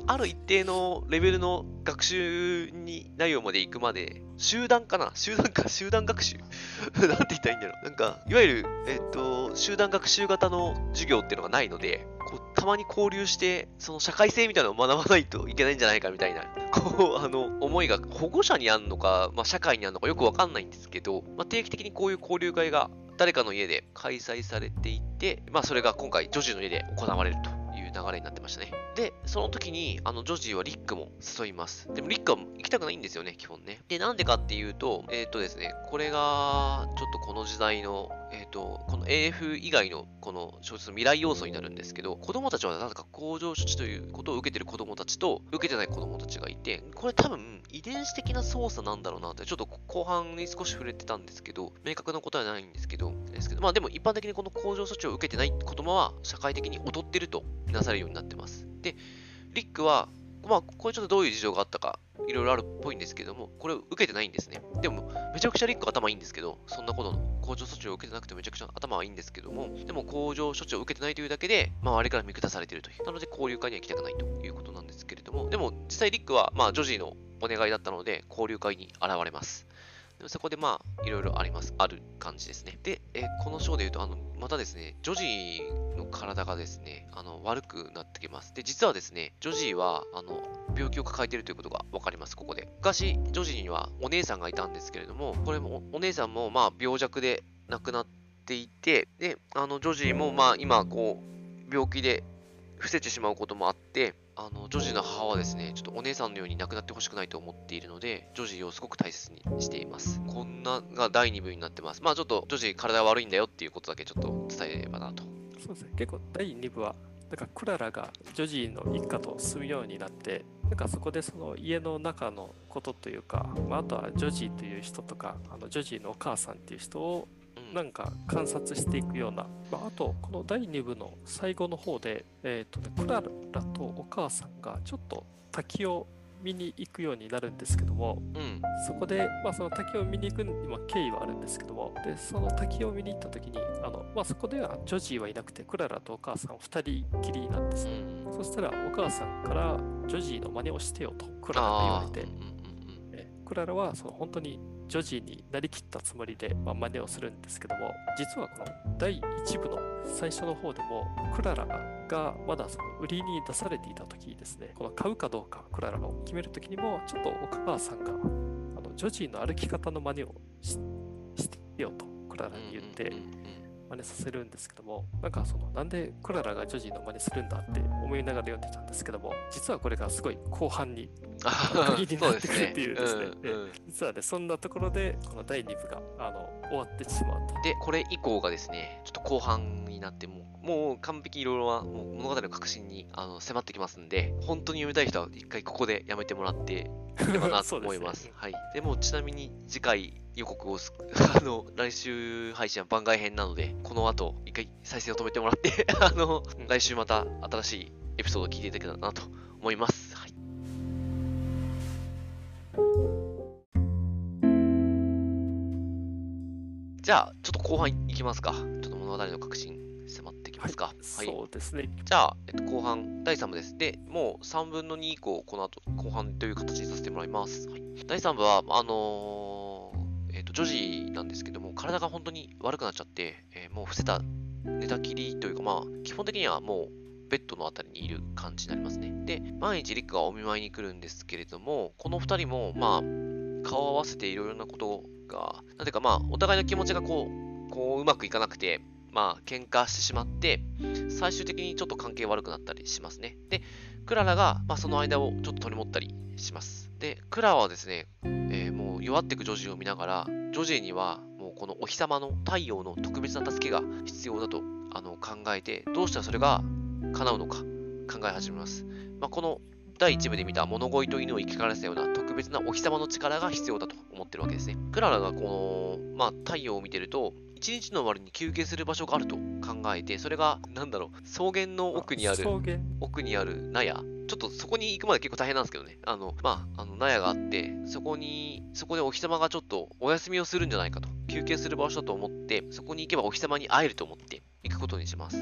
[SPEAKER 1] ある一定のレベルの学習に内容まで行くまで、集団かな？集団か、*laughs* 集団学習？*laughs* なんて言ったらいいんだろう。なんか、いわゆる、えっ、と、集団学習型の授業っていうのがないので、こう、たまに交流して、その社会性みたいなのを学ばないといけないんじゃないかみたいな、こう、あの、思いが保護者にあんのか、まあ、社会にあんのかよくわかんないんですけど、まあ、定期的にこういう交流会が誰かの家で開催されていて、まあ、それが今回、ジョジーの家で行われると。いう流れになってましたね。で、その時に、あの、ジョジーはリックも誘います。でも、リックは行きたくないんですよね、基本ね。で、なんでかっていうと、えっ、とですね、これが、ちょっとこの時代の、えっ、と、この AF 以外の、この小説の未来要素になるんですけど、子供たちはなぜか工場処置ということを受けてる子供たちと、受けてない子供たちがいて、これ多分、遺伝子的な操作なんだろうなって、ちょっと後半に少し触れてたんですけど、明確な答えはないんですけど、ですけど、まあでも一般的にこの工場措置を受けてない子供は、社会的に劣ってるとなされるようになってます。で、リックは、まあ、これちょっとどういう事情があったか、いろいろあるっぽいんですけども、これを受けてないんですね。でも、めちゃくちゃリックは頭いいんですけど、そんなことの工場措置を受けてなくてめちゃくちゃ頭はいいんですけども、でも工場処置を受けてないというだけで、まあ、周りから見下されているという。なので、交流会には行きたくないということなんですけれども、でも、実際リックは、まあ、ジョジーのお願いだったので、交流会に現れます。でもそこでまあ、いろいろあります。ある感じですね。で、えこの章で言うと、あの、またですね、ジョジーの体がですね、あの、悪くなってきます。で、実はですね、ジョジーは、あの、病気を抱えているということが分かります、ここで。昔、ジョジーにはお姉さんがいたんですけれども、これも、お姉さんも、まあ、病弱で亡くなっていて、で、あの、ジョジーも、まあ、今、こう、病気で伏せてしまうこともあって、あの、ジョジの母はですね、ちょっとお姉さんのように亡くなってほしくないと思っているので、ジョジをすごく大切にしています。こんなが第2部になってます。まあちょっと、ジョジ体悪いんだよっていうことだけちょっと伝えればなと。
[SPEAKER 2] そうですね。結構第2部は、なんかクララがジョジーの一家と住むようになって、なんかそこでその家の中のことというか、まあ、あとはジョジーという人とか、あのジョジーのお母さんっていう人を。なんか観察していくような、まあ、あとこの第2部の最後の方で、えーとね、クララとお母さんがちょっと滝を見に行くようになるんですけども、
[SPEAKER 1] うん。
[SPEAKER 2] そこで、まあ、その滝を見に行くにも経緯はあるんですけども、でその滝を見に行った時に、あのまあ、そこではジョジーはいなくて、クララとお母さん2人きりなんですね。
[SPEAKER 1] うん。
[SPEAKER 2] そしたらお母さんからジョジーの真似をしてよとクララが言われてクララはその本当にジョジーになりきったつもりで、まあ、真似をするんですけども実はこの第1部の最初の方でもクララがまだその売りに出されていた時ですねこの買うかどうかクララを決める時にもちょっとお母さんがあのジョジーの歩き方の真似をししてよとクララに言って
[SPEAKER 1] うんうんうんうん。
[SPEAKER 2] 真似させるんですけどもなんかそのなんでクララがジョジーの真似するんだって思いながら読んでたんですけども実はこれがすごい後半に
[SPEAKER 1] あ
[SPEAKER 2] 鍵になってくるっていうですね。
[SPEAKER 1] うんうん。
[SPEAKER 2] 実はね、そんなところで、この第2部があの終わってしまうと。
[SPEAKER 1] で、これ以降がですね、ちょっと後半になってもう、もう完璧いろいろは、もう物語の核心にあの迫ってきますんで、本当に読みたい人は一回ここでやめてもらっていればなと思います。はい。でも、ちなみに次回予告をす、*laughs* あの、来週配信は番外編なので、この後、一回再生を止めてもらって、*laughs* あの、
[SPEAKER 2] うん
[SPEAKER 1] 来週また新しいエピソードを聞いていただけたらなと思います。はい。じゃあ、ちょっと後半いきますか。ちょっと物語の核心ますか？はい。
[SPEAKER 2] そうですね。
[SPEAKER 1] じゃあ、えっと、後半、第3部です。で、もう3分の2以降、この後、後半という形にさせてもらいます。はい、第3部は、あのーえっと、ジョジーなんですけども、体が本当に悪くなっちゃって、えーもう伏せた寝たきりというか、まあ、基本的にはもう、ベッドのあたりにいる感じになりますね。で、毎日リックがお見舞いに来るんですけれども、この2人も、まあ、顔を合わせていろいろなことが、なんていうかまあ、お互いの気持ちがこう、こう、うまくいかなくて、まあ、喧嘩してしまって、最終的にちょっと関係悪くなったりしますね。で、クララが、まあ、その間をちょっと取り持ったりします。で、クララはですね、えーもう弱っていくジョジーを見ながら、ジョジーにはもうこのお日様の太陽の特別な助けが必要だとあの考えて、どうしたらそれが叶うのか考え始めます。まあ、この第1部で見た物乞いと犬を生き返らせたような特別なお日様の力が必要だと思ってるわけですね。クララがこの、まあ、太陽を見てると、一日の終わりに休憩する場所があると考えて、それが、なんだろう、草原の奥にある、
[SPEAKER 2] 草原
[SPEAKER 1] 奥にある納屋。ちょっとそこに行くまで結構大変なんですけどね。あの、まあ、あの、納屋があって、そこに、そこでお日様がちょっとお休みをするんじゃないかと。休憩する場所だと思って、そこに行けばお日様に会えると思って行くことにします。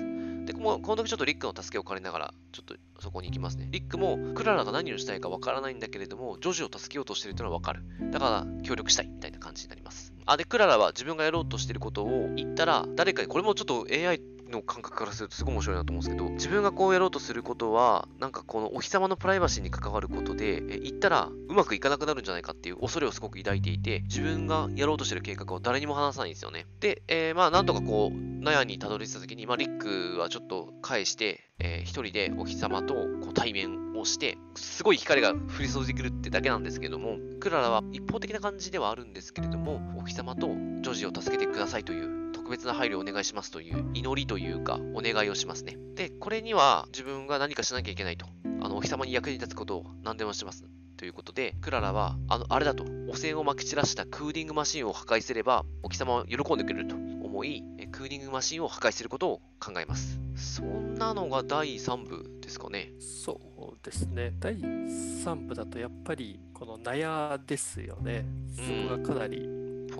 [SPEAKER 1] で、この時ちょっとリックの助けを借りながら、ちょっとそこに行きますね。リックも、クララが何をしたいかわからないんだけれども、ジョジを助けようとしているというのはわかる。だから、協力したい、みたいな感じになります。あ、で、クララは自分がやろうとしてることを言ったら、誰かに、これもちょっと AI の感覚からするとすごい面白いなと思うんですけど、自分がこうやろうとすることは、なんかこのお日様のプライバシーに関わることで、え言ったらうまくいかなくなるんじゃないかっていう恐れをすごく抱いていて、自分がやろうとしてる計画を誰にも話さないんですよね。で、えーまあなんとかこう、納屋にたどり着いた時に、まあリックはちょっと返して、えー一人でお日様とこう対面をして、すごい光が降り注いでくるってだけなんですけども、クララは一方的な感じではあるんですけれども、お日様とジョージを助けてくださいという特別な配慮をお願いしますという祈りというかお願いをしますね。で、これには自分が何かしなきゃいけないと。あの、お日様に役に立つことを何でもします。ということで、クララは、あの、あれだと、汚染をまき散らしたクーリングマシンを破壊すれば、お日様は喜んでくれると思い、えクーリングマシンを破壊することを考えます。そんなのが第3部ですかね。
[SPEAKER 2] そうですね。第3部だとやっぱりこの納屋ですよね。そこがかなり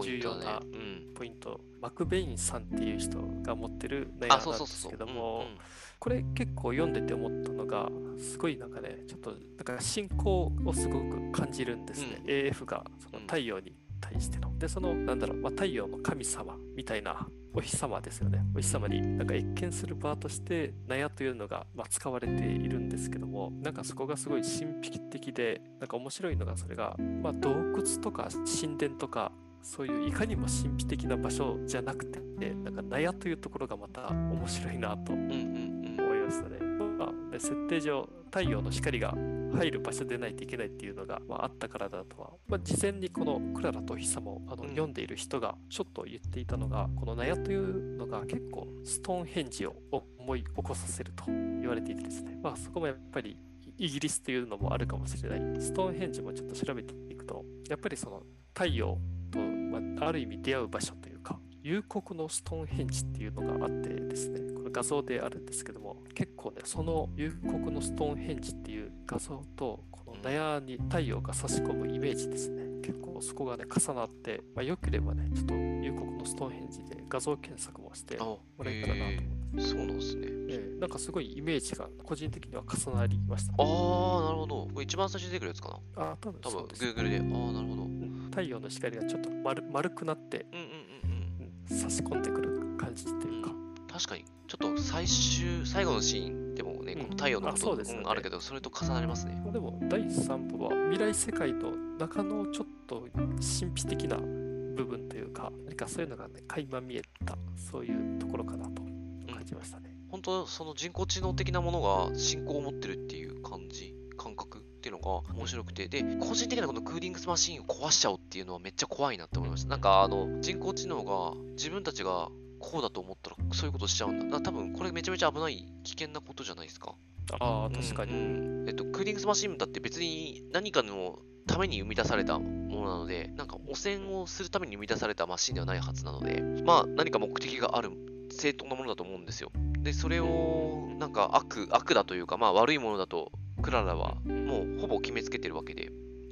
[SPEAKER 2] 重要な。
[SPEAKER 1] うん。
[SPEAKER 2] ポイント。マクベインさんっていう人が持ってる納
[SPEAKER 1] あ、
[SPEAKER 2] 屋なんです。けども、これ結構読んでて思ったのが、すごいなんかね、ちょっと、だから信仰をすごく感じるんですね。
[SPEAKER 1] うん
[SPEAKER 2] AF がその太陽に対しての。で、その、なんだろう、まあ、太陽の神様みたいなお日様ですよね。お日様になんか一見する場として、納屋というのが、まあ、使われているんですけども、なんかそこがすごい神秘的で、なんか面白いのが、それが、まあ、洞窟とか神殿とか、そういういかにも神秘的な場所じゃなくて、なんか納屋というところがまた面白いなと
[SPEAKER 1] うんうんうん。
[SPEAKER 2] 思いましたね。まあ、で設定上、太陽の光が入る場所でないといけないっていうのが、まあ、あったからだとは、まあ、事前にこのクララとお日様をあの、
[SPEAKER 1] うん
[SPEAKER 2] 読んでいる人がちょっと言っていたのが、この納屋というのが結構ストーンヘンジを思い起こさせると言われていてですね、まあ、そこもやっぱりイギリスというのもあるかもしれない。ストーンヘンジもちょっと調べていくと、やっぱりその太陽と、まあ、ある意味出会う場所というか、夕刻のストーンヘンジっていうのがあってですね、この画像であるんですけども、結構ね、その夕刻のストーンヘンジっていう画像と、この納屋に太陽が差し込むイメージですね、結構そこがね、重なって、まあ、よければね、ちょっと夕刻のストーンヘンジで画像検索もしても
[SPEAKER 1] あ、
[SPEAKER 2] らえたらなと思って。
[SPEAKER 1] そうなんですね。
[SPEAKER 2] ええなんかすごいイメージが個人的には重なりました、
[SPEAKER 1] あー、なるほど。これ一番最初に出てくるやつかな。
[SPEAKER 2] ああ、多分
[SPEAKER 1] 多分 Google で。あー、なるほど。
[SPEAKER 2] 太陽の光がちょっと丸丸くなって、
[SPEAKER 1] うんうんうん。
[SPEAKER 2] うん。差し込んでくる感じっていうか、
[SPEAKER 1] 確かに、ちょっと最終、最後のシーンでもね、
[SPEAKER 2] うん。
[SPEAKER 1] この太陽のこと
[SPEAKER 2] あそうですよね。
[SPEAKER 1] んあるけど、それと重なりますね。
[SPEAKER 2] まあでも第3部は未来世界の中のちょっと神秘的な部分というか、何かそういうのがね、垣間見えた、そういうところかなと感じましたね。
[SPEAKER 1] 本当その人工知能的なものが信仰を持ってるっていう感じ、のが面白くて、で、個人的なこのクーリングスマシンを壊しちゃおうっていうのはめっちゃ怖いなって思いました。なんかあの、人工知能が自分たちがこうだと思ったらそういうことしちゃうんだ。だ多分これめちゃめちゃ危ない危険なことじゃないですか。
[SPEAKER 2] ああ、確かに。
[SPEAKER 1] うんうんえっと、クーリングスマシンだって別に何かのために生み出されたものなので、なんか汚染をするために生み出されたマシンではないはずなので、まあ何か目的がある正当なものだと思うんですよ。で、それをなんか悪、悪だというか、まあ悪いものだとクララはもうほぼ決めつけてるわけで、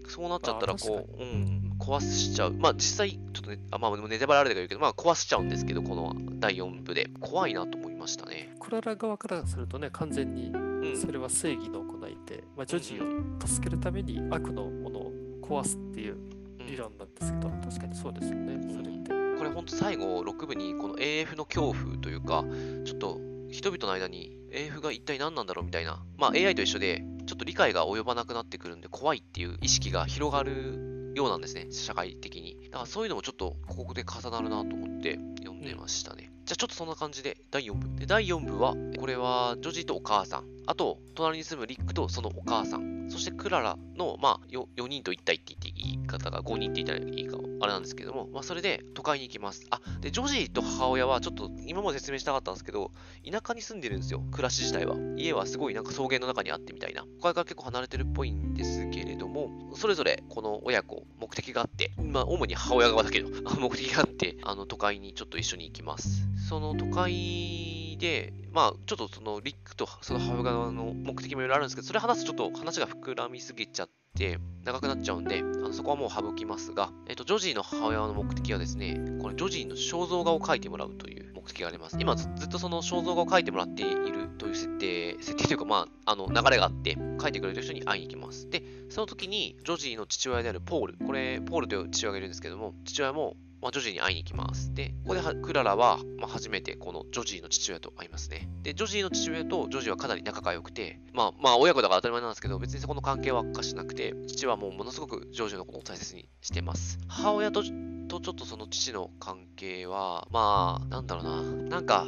[SPEAKER 1] そうなっちゃったらこう、うん、壊しちゃう。まあ実際、ちょっとね、あまあでもネタバレあれだけど、まあ壊しちゃうんですけど、この第4部で。怖いなと思いましたね。
[SPEAKER 2] クララ側からするとね、完全に
[SPEAKER 1] うん。
[SPEAKER 2] それは正義の行いで、まあ、ジョジーを助けるために悪のものを壊すっていう
[SPEAKER 1] うん
[SPEAKER 2] 理論なんですけど、確かにそうですよね、それって。
[SPEAKER 1] これ本当最後6部にこの AF の恐怖というかちょっと人々の間に AF が一体何なんだろうみたいなまあ AI と一緒でちょっと理解が及ばなくなってくるんで怖いっていう意識が広がるようなんですね。社会的に。だからそういうのもちょっとここで重なるなと思って読んでましたね、じゃあちょっとそんな感じで第4部。で第4部はこれはジョジーとお母さん。あと隣に住むリックとそのお母さんそしてクララの、まあ、4, 人と1体って言っていい方が5人って言ったらいいかあれなんですけども、まあ、それで都会に行きます。あ、で、ジョジーと母親はちょっと今まで説明したかったんですけど、田舎に住んでるんですよ、暮らし自体は。家はすごいなんか草原の中にあってみたいな。都会から結構離れてるっぽいんですけれども、それぞれこの親子、目的があって、まあ、主に母親側だけど、*laughs* 目的があって、あの、都会にちょっと一緒に行きます。その都会で、まあ、ちょっとそのリックとその母親側の目的もいろいろあるんですけど、それ話すとちょっと話が膨らみすぎちゃって、長くなっちゃうんで、あのそこはもう省きますが、えっと、ジョジーの母親の目的はですね、このジョジーの肖像画を描いてもらうという目的があります。今ずずっとその肖像画を描いてもらっているという設定、設定というか、まあ、あの流れがあって、描いてくれる人に会いに行きます。で、その時に、ジョジーの父親であるポール、これ、ポールという父親がいるんですけども、父親も、まあ、ジョジーに会いに行きます。で、ここではクララは、まあ、初めてこのジョジーの父親と会いますね。で、ジョジーの父親とジョジーはかなり仲が良くて、まあ、まあ、親子だから当たり前なんですけど、別にそこの関係は悪化しなくて、父はもうものすごくジョジーのことを大切にしてます。母親と、とちょっとその父の関係は、まあ、なんだろうな、なんか、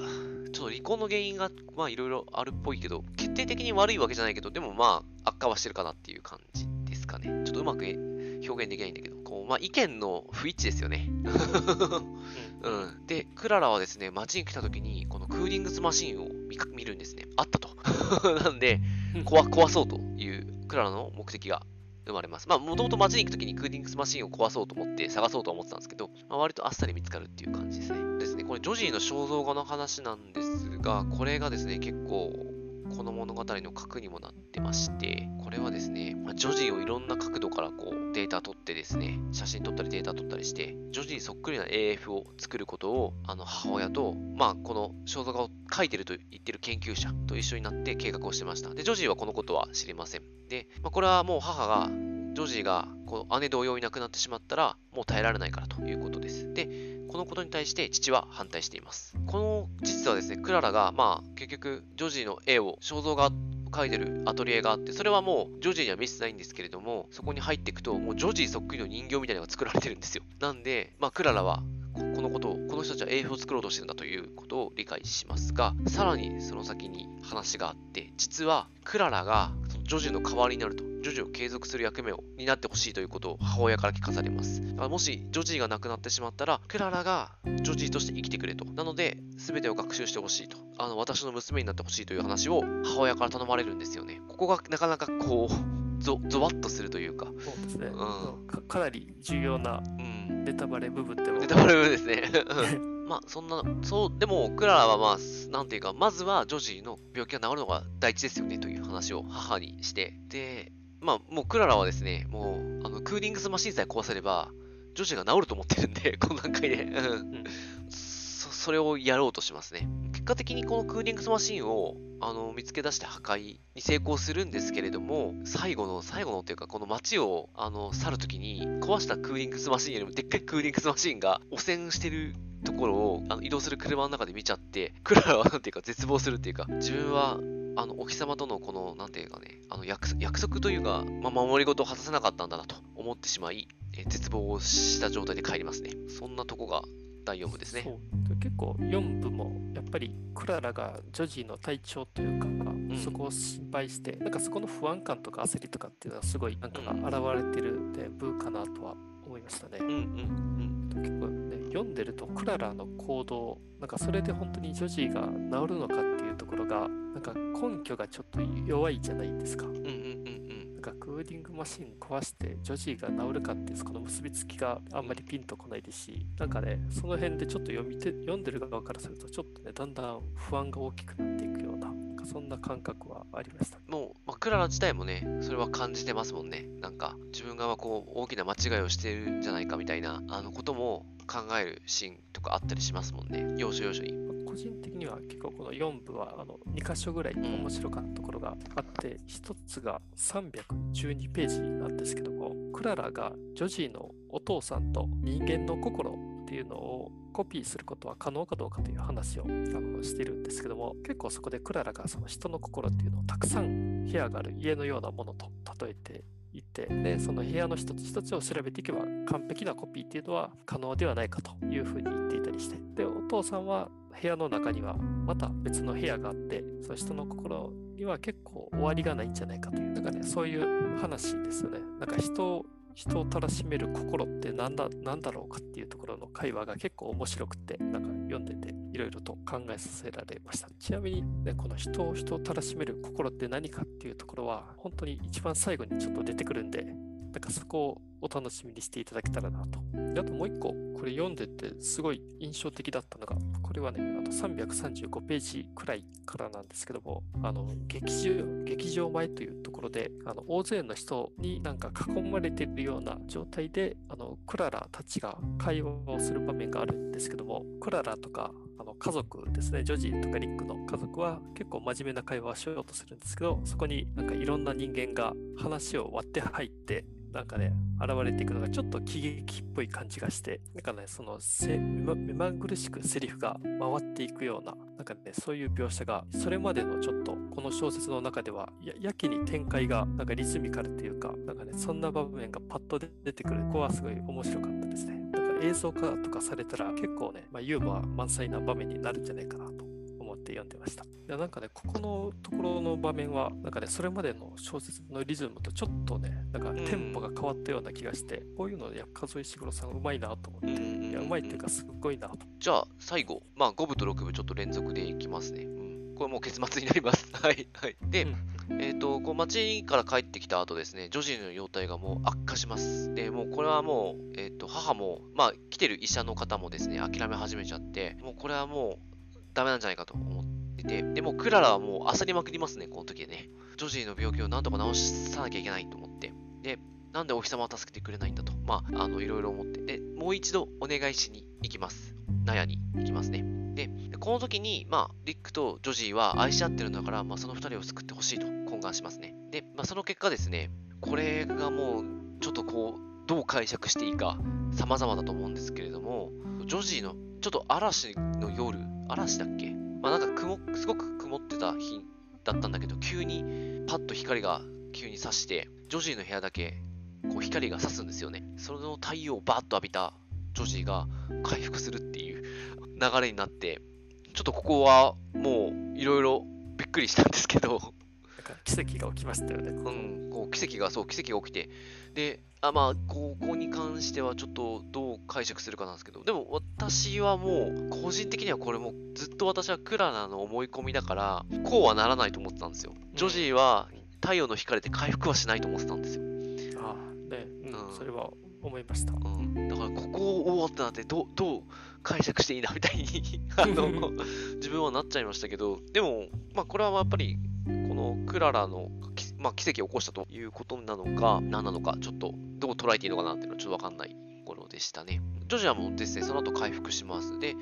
[SPEAKER 1] ちょっと離婚の原因が、まあ、いろいろあるっぽいけど、決定的に悪いわけじゃないけど、でもまあ、悪化はしてるかなっていう感じですかね。ちょっとうまく表現できないんだけど、まあ、意見の不一致ですよね。うん。で、クララはですね、街に来た時に、このクーリングスマシンを見るんですね。あったと。*laughs* なんで、壊壊そうというクララの目的が生まれます。まあ、もともと街に行く時にクーリングスマシンを壊そうと思って探そうとは思ってたんですけど、まあ、割とあっさり見つかるっていう感じですね。ですね、これ、ジョジーの肖像画の話なんですが、これがですね、結構、この物語の核にもなってまして、これはですね、まあ、ジョジーをいろんな角度からこうデータ取ってですね、写真撮ったりデータ撮ったりして、ジョジーそっくりな AF を作ることを、あの母親と、まあ、この肖像画を描いてると言ってる研究者と一緒になって計画をしてました。で、ジョジーはこのことは知りません。で、まあ、これはもう母が、ジョジーがこう姉同様いなくなってしまったら、もう耐えられないからということです。で、このことに対して父は反対しています。この実はですね、クララが、まあ、結局、ジョジーの絵を、肖像画描いてるアトリエがあって、それはもう、ジョジーには見せてないんですけれども、そこに入っていくと、もうジョジーそっくりの人形みたいなのが作られてるんですよ。なんで、まあ、クララは、このことを、この人たちは AF を作ろうとしてるんだということを理解しますが、さらにその先に話があって、実は、クララが、そのジョジーの代わりになると、ジョジーを継続する役目を担ってほしいということを母親から聞かされます。だからもしジョジーが亡くなってしまったら、クララがジョジーとして生きてくれと。なので、全てを学習してほしいと。あの、私の娘になってほしいという話を母親から頼まれるんですよね。ここがなかなかこう、ゾゾワッとするというか、
[SPEAKER 2] そうですね、
[SPEAKER 1] うん
[SPEAKER 2] か。かなり重要な
[SPEAKER 1] うん。
[SPEAKER 2] ネタバレ部分でも
[SPEAKER 1] ネタバレですね。まあ、そんな、そう、でも、クララはまあ、なんていうか、まずはジョジーの病気が治るのが第一ですよねという話を母にして、で、まあ、もうクララはですね、もう、あの、クーリングスマシンさえ壊せれば、ジョジーが治ると思ってるんで、*laughs* この段階で。うん。そそれをやろうとしますね。結果的にこのクーリングスマシンをあの見つけ出して破壊に成功するんですけれども、最後の、最後のっていうか、この街をあの去るときに、壊したクーリングスマシンよりもでっかいクーリングスマシンが汚染してるところをあの移動する車の中で見ちゃって、クララはなんていうか絶望するっていうか、自分はあの、お日様とのこの、なんていうかね、あの約、約束というか、まあ、守り事を果たせなかったんだなと思ってしまい、え絶望をした状態で帰りますね。そんなとこが第4部ですね。
[SPEAKER 2] 結構4部もやっぱりクララがジョジーの体調というか、うん、そこを心配してなんかそこの不安感とか焦りとかっていうのはすごいなんかが現れてるで部かなとは思いましたね。うんうんうん、結構ね読んでるとクララの行動なんかそれで本当にジョジーが治るのかっていうところがなんか根拠がちょっと弱いじゃないですか。うんうんかクーリングマシン壊してジョジーが治るかっていうその結びつきがあんまりピンとこないですしなんかねその辺でちょっと読みて読んでる側からするとちょっとねだんだん不安が大きくなっていくようなそんな感覚はありました。
[SPEAKER 1] もう、まあ、クララ自体もね、それは感じてますもんね。なんか、自分がこう、大きな間違いをしてるんじゃないかみたいな、あのことも考えるシーンとかあったりしますもんね。要所要所に。
[SPEAKER 2] 個人的には結構この4部はあの2箇所ぐらい面白かったところがあって、1つが312ページなんですけども、クララがジョジーのお父さんと人間の心っていうのをコピーすることは可能かどうかという話をあのしてるんですけども結構そこでクララがその人の心っていうのをたくさん部屋がある家のようなものと例えていてでその部屋の一つ一つを調べていけば完璧なコピーっていうのは可能ではないかというふうに言っていたりしてでお父さんは部屋の中にはまた別の部屋があってその人の心には結構終わりがないんじゃないかというなんかねそういう話ですよね。なんか人人をたらしめる心って何だ何だろうかっていうところの会話が結構面白くてなんか読んでていろいろと考えさせられましたちなみに、ね、この人を人をたらしめる心って何かっていうところは本当に一番最後にちょっと出てくるんでなんかそこをお楽しみにしていただけたらなと。であともう一個、これ読んでてすごい印象的だったのが、これはね、あと335ページくらいからなんですけども、あの劇場劇場前というところで、あの大勢の人になんか囲まれているような状態で、あのクララたちが会話をする場面があるんですけども、クララとかあの家族ですね、ジョジーとかリックの家族は結構真面目な会話をしようとするんですけど、そこになんかいろんな人間が話を割って入って、なんかね、現れていくのがちょっと喜劇っぽい感じがして、なんかね、その目まぐるしくセリフが回っていくような、なんかね、そういう描写が、それまでのちょっと、この小説の中ではや、やけに展開が、なんかリズミカルというか、なんかね、そんな場面がパッと出てくる。ここはすごい面白かったですね。なんか映像化とかされたら結構ね、まあ、ユーモア満載な場面になるんじゃないかなとって読んでました。いやなんかね、ここのところの場面は、なんかね、それまでの小説のリズムとちょっとね、なんかテンポが変わったような気がして、こういうので、数石黒さんうまいなと思って、いや、うまいっていうか、すっごいなと。
[SPEAKER 1] じゃあ、最後、まあ、5部と6部ちょっと連続でいきますね。うん、これもう結末になります。*laughs* はい、はい。で、うん、えっ、ー、と、こう街から帰ってきた後ですね、女児の容体がもう悪化します。で、もうこれはもう、えっ、ー、と、母も、まあ、来てる医者の方もですね、諦め始めちゃって、もうこれはもう、ダメなんじゃないかと思ってて、でもクララはもう焦りまくりますね、この時でね。ジョジーの病気をなんとか治さなきゃいけないと思って。で、なんでお日様は助けてくれないんだと。まあ、あの、いろいろ思って。で、もう一度お願いしに行きます。納屋に行きますね。で、この時に、まあ、リックとジョジーは愛し合ってるんだから、まあ、その二人を救ってほしいと懇願しますね。で、まあ、その結果ですね、これがもう、ちょっとこう、どう解釈していいか、様々だと思うんですけれども、ジョジーの、ちょっと嵐の夜、嵐だっけ？まあなんか雲、すごく曇ってた日だったんだけど、急にパッと光が急に差して、ジョジーの部屋だけこう光が差すんですよね。その太陽をバーッと浴びたジョジーが回復するっていう流れになって、ちょっとここはもういろいろびっくりしたんですけど
[SPEAKER 2] 奇跡が起きましたよね。
[SPEAKER 1] うん、こう奇跡が、そう、奇跡が起きて、で、あまあ、ここに関してはちょっとどう解釈するかなんですけど、でも私はもう、個人的にはこれもずっと私はクララの思い込みだから、こうはならないと思ってたんですよ。ジョジーは太陽の光で回復はしないと思ってたんですよ。
[SPEAKER 2] ああ、ね、うん、うん、それは思いました。う
[SPEAKER 1] ん、だからここをおおってなってどどう解釈していいなみたいに *laughs* あの *laughs* 自分はなっちゃいましたけど、でも、まあ、これはやっぱり、このクララの、まあ、奇跡を起こしたということなのか、何なのか、ちょっとどう捉えていいのかなっていうのはちょっとわかんないところでしたね。ジョジアもですね、その後回復します。で、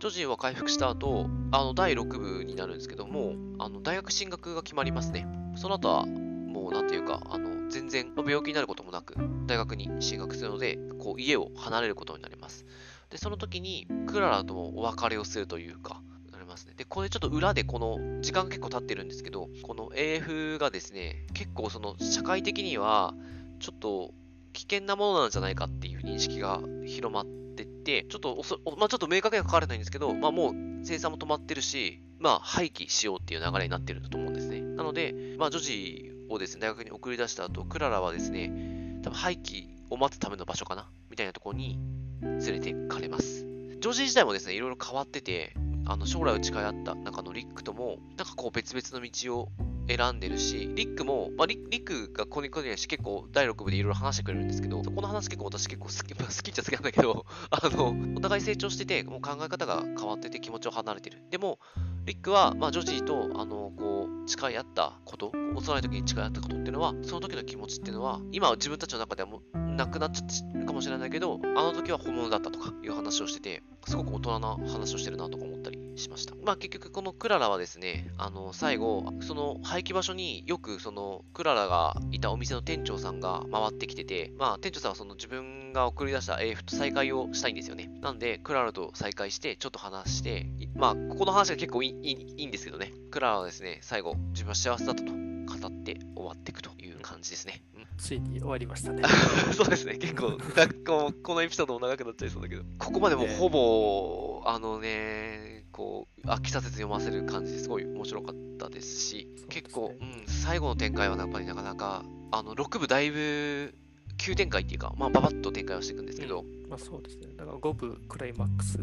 [SPEAKER 1] ジョジーは回復した後、あの、第6部になるんですけども、あの、大学進学が決まりますね。その後は、もう、なんていうか、あの、全然病気になることもなく、大学に進学するので、こう、家を離れることになります。で、その時に、クララともお別れをするというか、ますね。で、これちょっと裏でこの、時間結構経ってるんですけど、この AF がですね、結構その、社会的には、ちょっと、危険なものなんじゃないかっていう認識が広まってって、ちょっとまあ、ちょっと明確には書かれないんですけど、まあ、もう生産も止まってるし、まあ、廃棄しようっていう流れになってるんだと思うんですね。なので、まあ、女児をですね、大学に送り出した後、クララはですね、多分廃棄を待つための場所かなみたいなところに連れてかれます。ジョー自体もですね、いろいろ変わってて、あの将来を誓い合った中のリックとも、なんかこう別々の道を選んでるし、リックも、まあ、リックがここに来るし結構第6部でいろいろ話してくれるんですけど、そこの話結構私結構好き、ま *laughs* あ好きっちゃ好きなんだけど、*laughs* あの、お互い成長してて、もう考え方が変わってて気持ちを離れてる。でも、リックは、まあ、ジョジーと、あの、こう、誓い合ったこと、幼い時に誓い合ったことっていうのは、その時の気持ちっていうのは、今は自分たちの中ではもなくなっちゃってるかもしれないけど、あの時は本物だったとかいう話をしてて、すごく大人な話をしてるなとか思ったりしました。まあ結局このクララはですね、あの最後、その廃棄場所によくそのクララがいたお店の店長さんが回ってきてて、まあ店長さんはその自分が送り出した AF と再会をしたいんですよね。なんで、クララと再会してちょっと話して、まあここの話が結構いいいいんですけどね、クララはですね、最後自分は幸せだったと語って終わっていくと感じですね。
[SPEAKER 2] うん、ついに終わりましたね。*laughs*
[SPEAKER 1] そうですね、結構こ、このエピソードも長くなっちゃいそうだけど、ここまでもほぼ、あのね、こう、飽きさせず読ませる感じです。ごい面白かったですし、すね、結構、うん、最後の展開はやっぱりなかなか、あの、6部だいぶ急展開っていうか、まあ、ババッと展開をしていくんですけど、
[SPEAKER 2] まあ、そうですね。だから5部クライマックス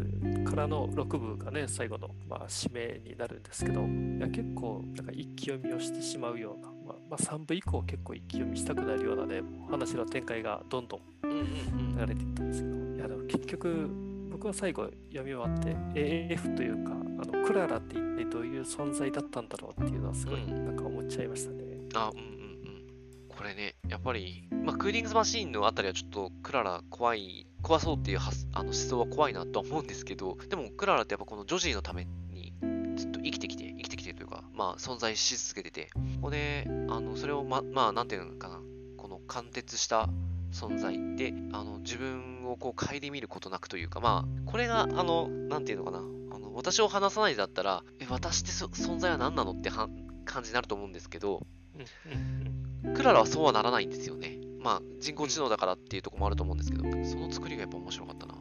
[SPEAKER 2] からの6部がね、最後の、まあ、締めになるんですけど、いや結構なんか一気読みをしてしまうような、まあ、まあ、3部以降結構一気読みしたくなるようなね、話の展開がどんどん流れていったんですけど、いやでも結局、僕は最後読み終わって AF というか、あのクララって一体どういう存在だったんだろうっていうのはすごいなんか思っちゃいましたね。
[SPEAKER 1] うん、あ、うんうんうん。これね、やっぱり、まあ、クーリングマシーンのあたりはちょっとクララ怖い怖そうっていうあの思想は怖いなとは思うんですけど、でもクララってやっぱこのジョジーのためにずっと生きてきまあ存在し続けてて、ここで、あの、それをま、まあなんていうのかな、この貫徹した存在で、あの、自分をこう顧みることなくというか、まあ、これが、あの、なんていうのかな、あの、私を話さないだったら、え、私って存在は何なのって感じになると思うんですけど、クララはそうはならないんですよね。まあ、人工知能だからっていうところもあると思うんですけど、その作りがやっぱ面白かったな。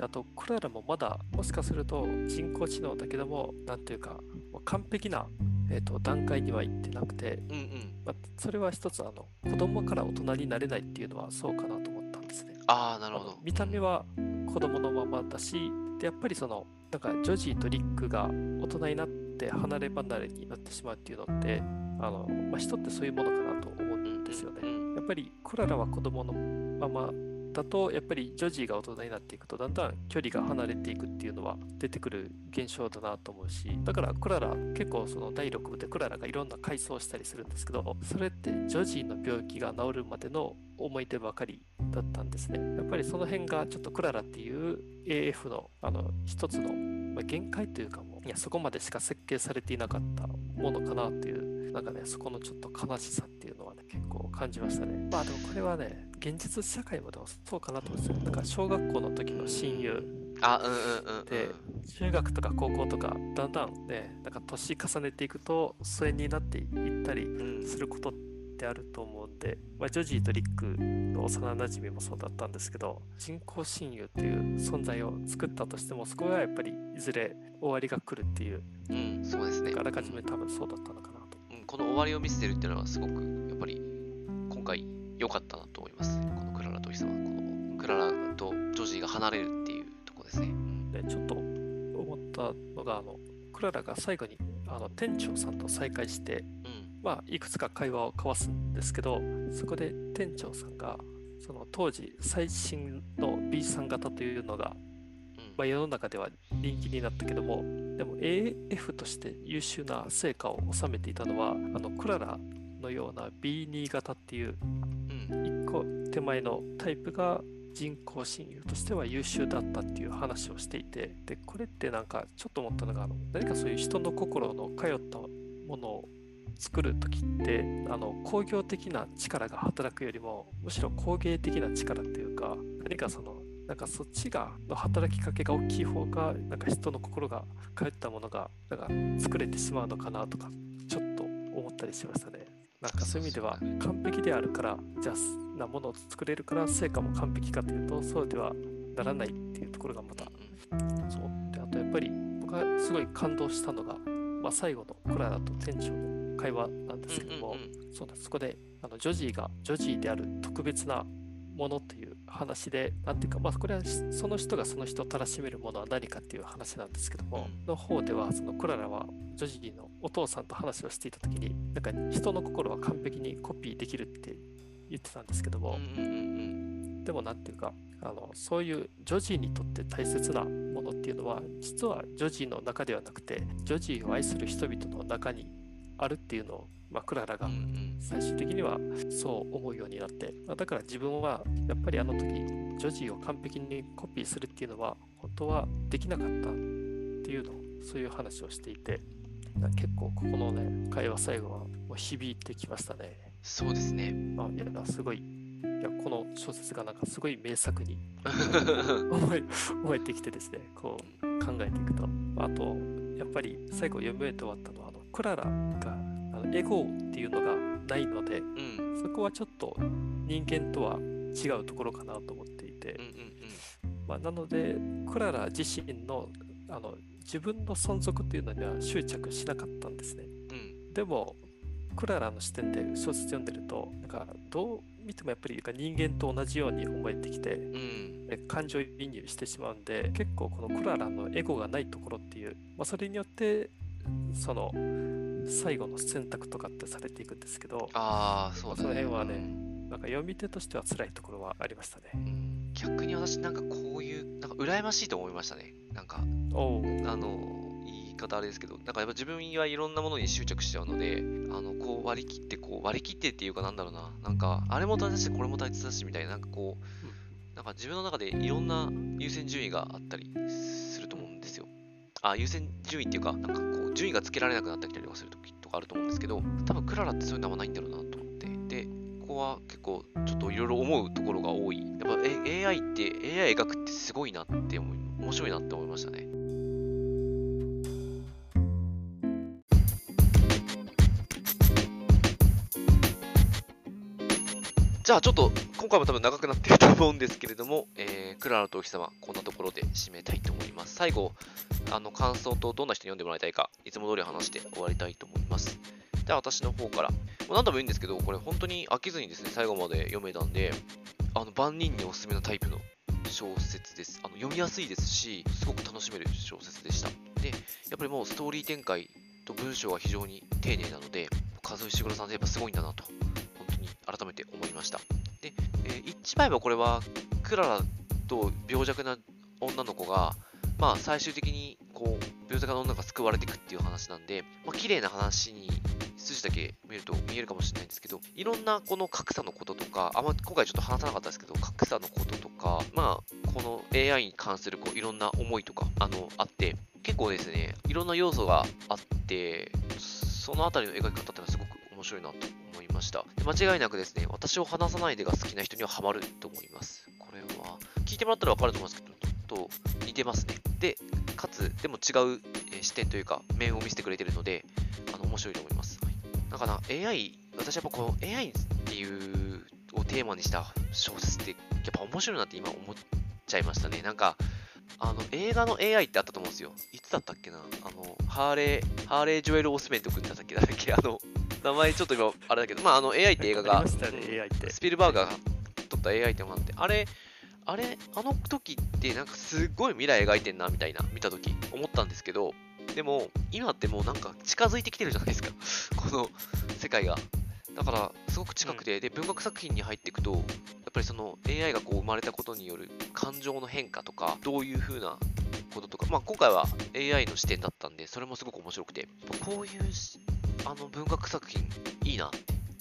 [SPEAKER 2] あと、クララもまだ、もしかすると人工知能だけども、なんていうか、完璧な、えーと、段階には行ってなくて、
[SPEAKER 1] うんうん
[SPEAKER 2] まあ、それは一つあの、子供から大人になれないっていうのはそうかなと思ったんですね。
[SPEAKER 1] ああ、なるほど。
[SPEAKER 2] 見た目は子供のままだし、でやっぱりその、なんかジョジーとリックが大人になって離れ離れになってしまうっていうのって、あのまあ、人ってそういうものかなと思うんですよね。やっぱりクララは子供のままだとやっぱりジョジーが大人になっていくとだんだん距離が離れていくっていうのは出てくる現象だなと思うしだからクララ結構その第6部でクララがいろんな回想したりするんですけどそれってジョジーの病気が治るまでの思い出ばかりだったんですね。やっぱりその辺がちょっとクララっていう AF のあの一つの、まあ、限界というかもいやそこまでしか設計されていなかったものかなっていうなんかねそこのちょっと悲しさっていうのはね結構感じましたね。まあでもこれはね現実社会もでもそうかなと思うんですよ。なんか小学校の時の親友
[SPEAKER 1] あ、うんうんうん、
[SPEAKER 2] で、中学とか高校とか、だんだんね、なんか年重ねていくと、疎遠になっていったりすることってあると思うんで、まあ、ジョジーとリックの幼馴染もそうだったんですけど、人工親友っていう存在を作ったとしても、そこはやっぱりいずれ終わりが来るっていう、
[SPEAKER 1] うん、そうですね。
[SPEAKER 2] あらかじめ多分そうだったのかな
[SPEAKER 1] この終わりを見せてるっていうのは、すごくやっぱり今回良かったなと思います。このクララとお日様、このクララとジョジーが離れるっていうとこですね。
[SPEAKER 2] で、ちょっと思ったのが、あの、クララが最後にあの店長さんと再会して、うん、まあ、いくつか会話を交わすんですけど、そこで店長さんが、その当時最新の B さん型というのがまあ、世の中では人気になったけどもでも AF として優秀な成果を収めていたのはあのクララのような B2 型っていう1個手前のタイプが人工親友としては優秀だったっていう話をしていてでこれってなんかちょっと思ったのがあの何かそういう人の心の通ったものを作る時ってあの工業的な力が働くよりもむしろ工芸的な力っていうか何かそのなんかそっちがの働きかけが大きい方がなんか人の心が通ったものがなんか作れてしまうのかなとかちょっと思ったりしましたね。なんかそういう意味では完璧であるからじゃあなものを作れるから成果も完璧かというとそうではならないっていうところがまたそうであとやっぱり僕がすごい感動したのが、まあ、最後のクララと店長の会話なんですけども、そうだそこであのジョジーがジョジーである特別なものという話で、なんていうか、まあ、これはその人がその人をたらしめるものは何かっていう話なんですけども、の方では、そのクララはジョジーのお父さんと話をしていた時に、なんか人の心は完璧にコピーできるって言ってたんですけども、でも何ていうかあのそういうジョジーにとって大切なものっていうのは実はジョジーの中ではなくてジョジーを愛する人々の中にあるっていうのを、まあ、クララが最終的にはそう思うようになって、まあ、だから自分はやっぱりあの時ジョジーを完璧にコピーするっていうのは本当はできなかったっていうのをそういう話をしていて結構ここのね会話最後はもう響いてきましたね。
[SPEAKER 1] そうですね。
[SPEAKER 2] あいやすごいいやこの小説がなんかすごい名作に *laughs* 思えてきてですねこう考えていくとあとやっぱり最後読み終えて終わったのはあのクララがあのエゴっていうのがないので、うん、そこはちょっと人間とは違うところかなと思っていて、うんうんうん。まあ、なのでクララ自身のあの自分の存続っていうのには執着しなかったんですね、うん、でもクララの視点で小説読んでるとなんかどう見てもやっぱり人間と同じように思えてきて、うん、感情移入してしまうんで結構このクララのエゴがないところっていう、まあ、それによってその最後の選択とかってされていくんですけど
[SPEAKER 1] あそう、
[SPEAKER 2] ね、その辺はね、うん、なんか読み手としては辛いところはありましたね、
[SPEAKER 1] うん、逆に私なんかこういうなんか羨ましいと思いましたね。なんかあの方あれですけど、なんかやっぱ自分はいろんなものに執着しちゃうので、あの、こう割り切って、こう割り切ってっていうかなんだろうな、なんか、あれも大切だし、これも大切だし、みたいな、なんかこう、なんか自分の中でいろんな優先順位があったりあ、優先順位っていうか、なんかこう、順位がつけられなくなったりとかするときとかあると思うんですけど、多分クララってそういうのはないんだろうなと思って、で、ここは結構ちょっといろいろ思うところが多い。やっぱ AI って、AI 描くってすごいなって思い、面白いなって思いましたね。じゃあちょっと今回も多分長くなってると思うんですけれども、えー、クララとお日様、こんなところで締めたいと思います。最後、あの感想とどんな人に読んでもらいたいか、いつも通り話して終わりたいと思います。では私の方から、もう何度も言うんですけど、これ本当に飽きずにですね、最後まで読めたんで、あの万人におすすめのタイプの小説です。あの読みやすいですし、すごく楽しめる小説でした。で、やっぱりもうストーリー展開と文章が非常に丁寧なので、和石黒さんってやっぱすごいんだなと改めて思いました。で、えー、言っちまえばこれは、クララと病弱な女の子が、まあ、最終的にこう病弱な女が救われていくっていう話なんで、まあ、綺麗な話に筋だけ見ると見えるかもしれないんですけど、いろんなこの格差のこととか、あんま今回ちょっと話さなかったですけど、格差のこととか、まあ、この AI に関するこういろんな思いとか、あの、あって、結構ですね、いろんな要素があって、そのあたりの描き方ってのはすごく面白いなとました。間違いなくですね、私を話さないでが好きな人にはハマると思います。これは、聞いてもらったらわかると思うんですけど、ちょっと似てますね。で、かつ、でも違う、視点というか、面を見せてくれてるので、あの、面白いと思います。はい、だから、AI、私やっぱこの AI っていうをテーマにした小説って、やっぱ面白いなって今思っちゃいましたね。なんか、あの、映画の AI ってあったと思うんですよ。いつだったっけな？あの、ハーレー、ハーレー・ジョエル・オスメント君だったっけだっけ？あの、名前ちょっと今、あれだけど、まあ、あの AI って映画が、スピルバーガーが撮った AI ってのがあって、あれ、あれ、あの時ってなんかすっごい未来描いてんな、みたいな、見た時思ったんですけど、でも、今ってもうなんか近づいてきてるじゃないですか、*laughs* この世界が。だから、すごく近くて、で、文学作品に入っていくと、やっっぱりその AI がこう生まれたことによる感情の変化とか、どういう風なこととか、まあ、今回は AI の視点だったんで、それもすごく面白くて、こういうあの文学作品いいなって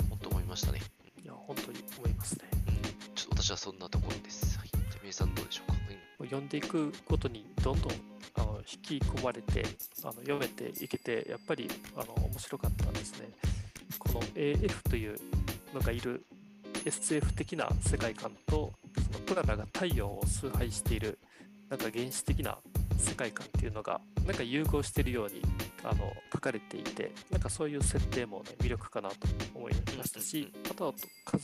[SPEAKER 1] 本当思いましたね。
[SPEAKER 2] いや、本当に思いますね。
[SPEAKER 1] うん、ちょっと私はそんなところです。はい、じゃあ、皆さんどうでしょうか？
[SPEAKER 2] うん、読んでいくごとにどんどんあの引き込まれてあの読めていけて、やっぱりあの面白かったですね。この AF というのがいる SF 的な世界観とそのプララが太陽を崇拝しているなんか原始的な世界観っていうのがなんか融合しているようにあの書かれていてなんかそういう設定も、ね、魅力かなと思いましたしあとは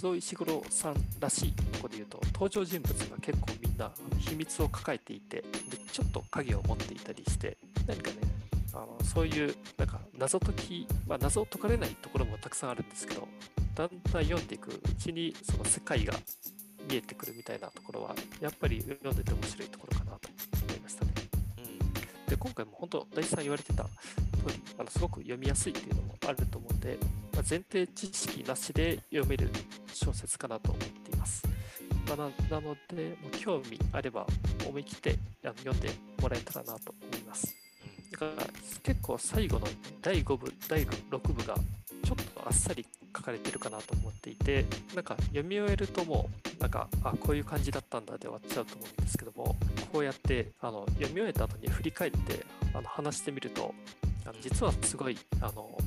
[SPEAKER 2] 和尾石黒さんらしいところで言うと登場人物が結構みんな秘密を抱えていてでちょっと影を持っていたりして何かねあのそういうなんか謎解き、まあ、謎を解かれないところもたくさんあるんですけどだんだん読んでいくうちにその世界が見えてくるみたいなところはやっぱり読んでて面白いところかなとで今回も本当大地さん言われてた通りあのすごく読みやすいっていうのもあると思うので、まあ、前提知識なしで読める小説かなと思っています。まあ、ななのでもう興味あれば思い切ってあの読んでもらえたらなと思います。だから結構最後の第5部、第6部がちょっとあっさり書かれてるかなと思っていて、なんか読み終えるともう、なんか、あ、こういう感じだったんだで終わっちゃうと思うんですけども、こうやってあの読み終えた後に振り返ってあの話してみると、あの実はすごいあの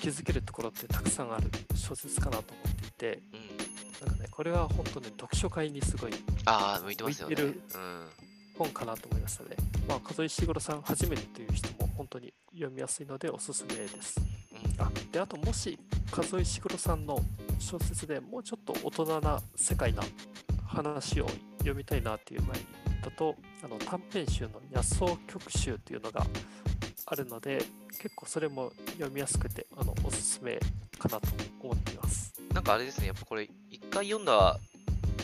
[SPEAKER 2] 気づけるところってたくさんある小説かなと思っていて、うん、なんかね、これは本当ね、読書会にすごい
[SPEAKER 1] あ向いてますよね。
[SPEAKER 2] る本かなと思いましたね。まあ、門井石黒さん初めてという人も本当に読みやすいのでおすすめです。あであともし門井石黒さんの小説でもうちょっと大人な世界な話を読みたいなっていう前にだとあの短編集の野草曲集っていうのがあるので結構それも読みやすくてあのおすすめかなと思っています。
[SPEAKER 1] なんかあれですねやっぱこれ一回読んだ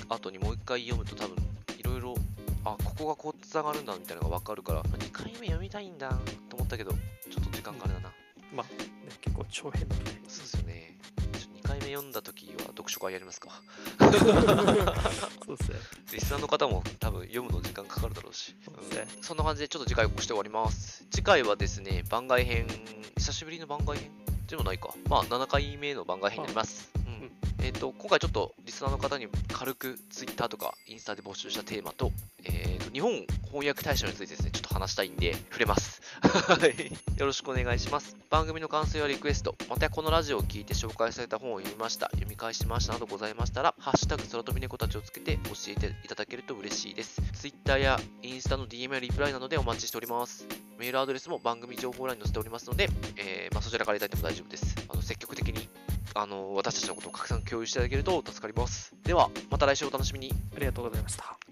[SPEAKER 1] 後にもう一回読むと多分いろいろあここがこうつながるんだみたいなのが分かるから2回目読みたいんだと思ったけどちょっと時間があれだな、
[SPEAKER 2] まあ、ね、結構長編だとね。
[SPEAKER 1] そうですよね2回目読んだ時は読書会やりますか？
[SPEAKER 2] そうですね。
[SPEAKER 1] リスナーの方も多分読むの時間かかるだろうし。そうですね、うん、そんな感じでちょっと次回をして終わります。次回はですね番外編。久しぶりの番外編？でもないか。まあ7回目の番外編になります、うん、えっ、ー、と、今回ちょっとリスナーの方に軽く Twitter とかインスタで募集したテーマと、えー、と日本翻訳大賞についてですね、ちょっと話したいんで、触れます。*laughs* はい。よろしくお願いします。番組の感想やリクエスト、またこのラジオを聞いて紹介された本を読みました、読み返しましたなどございましたら、ハッシュタグ空飛び猫たちをつけて教えていただけると嬉しいです。Twitter やインスタの DM やリプライなどでお待ちしております。メールアドレスも番組情報欄に載せておりますので、えー、まあ、そちらからいただいても大丈夫です。あの積極的にあの私たちのことを拡散共有していただけると助かります。では、また来週お楽しみに。
[SPEAKER 2] ありがとうございました。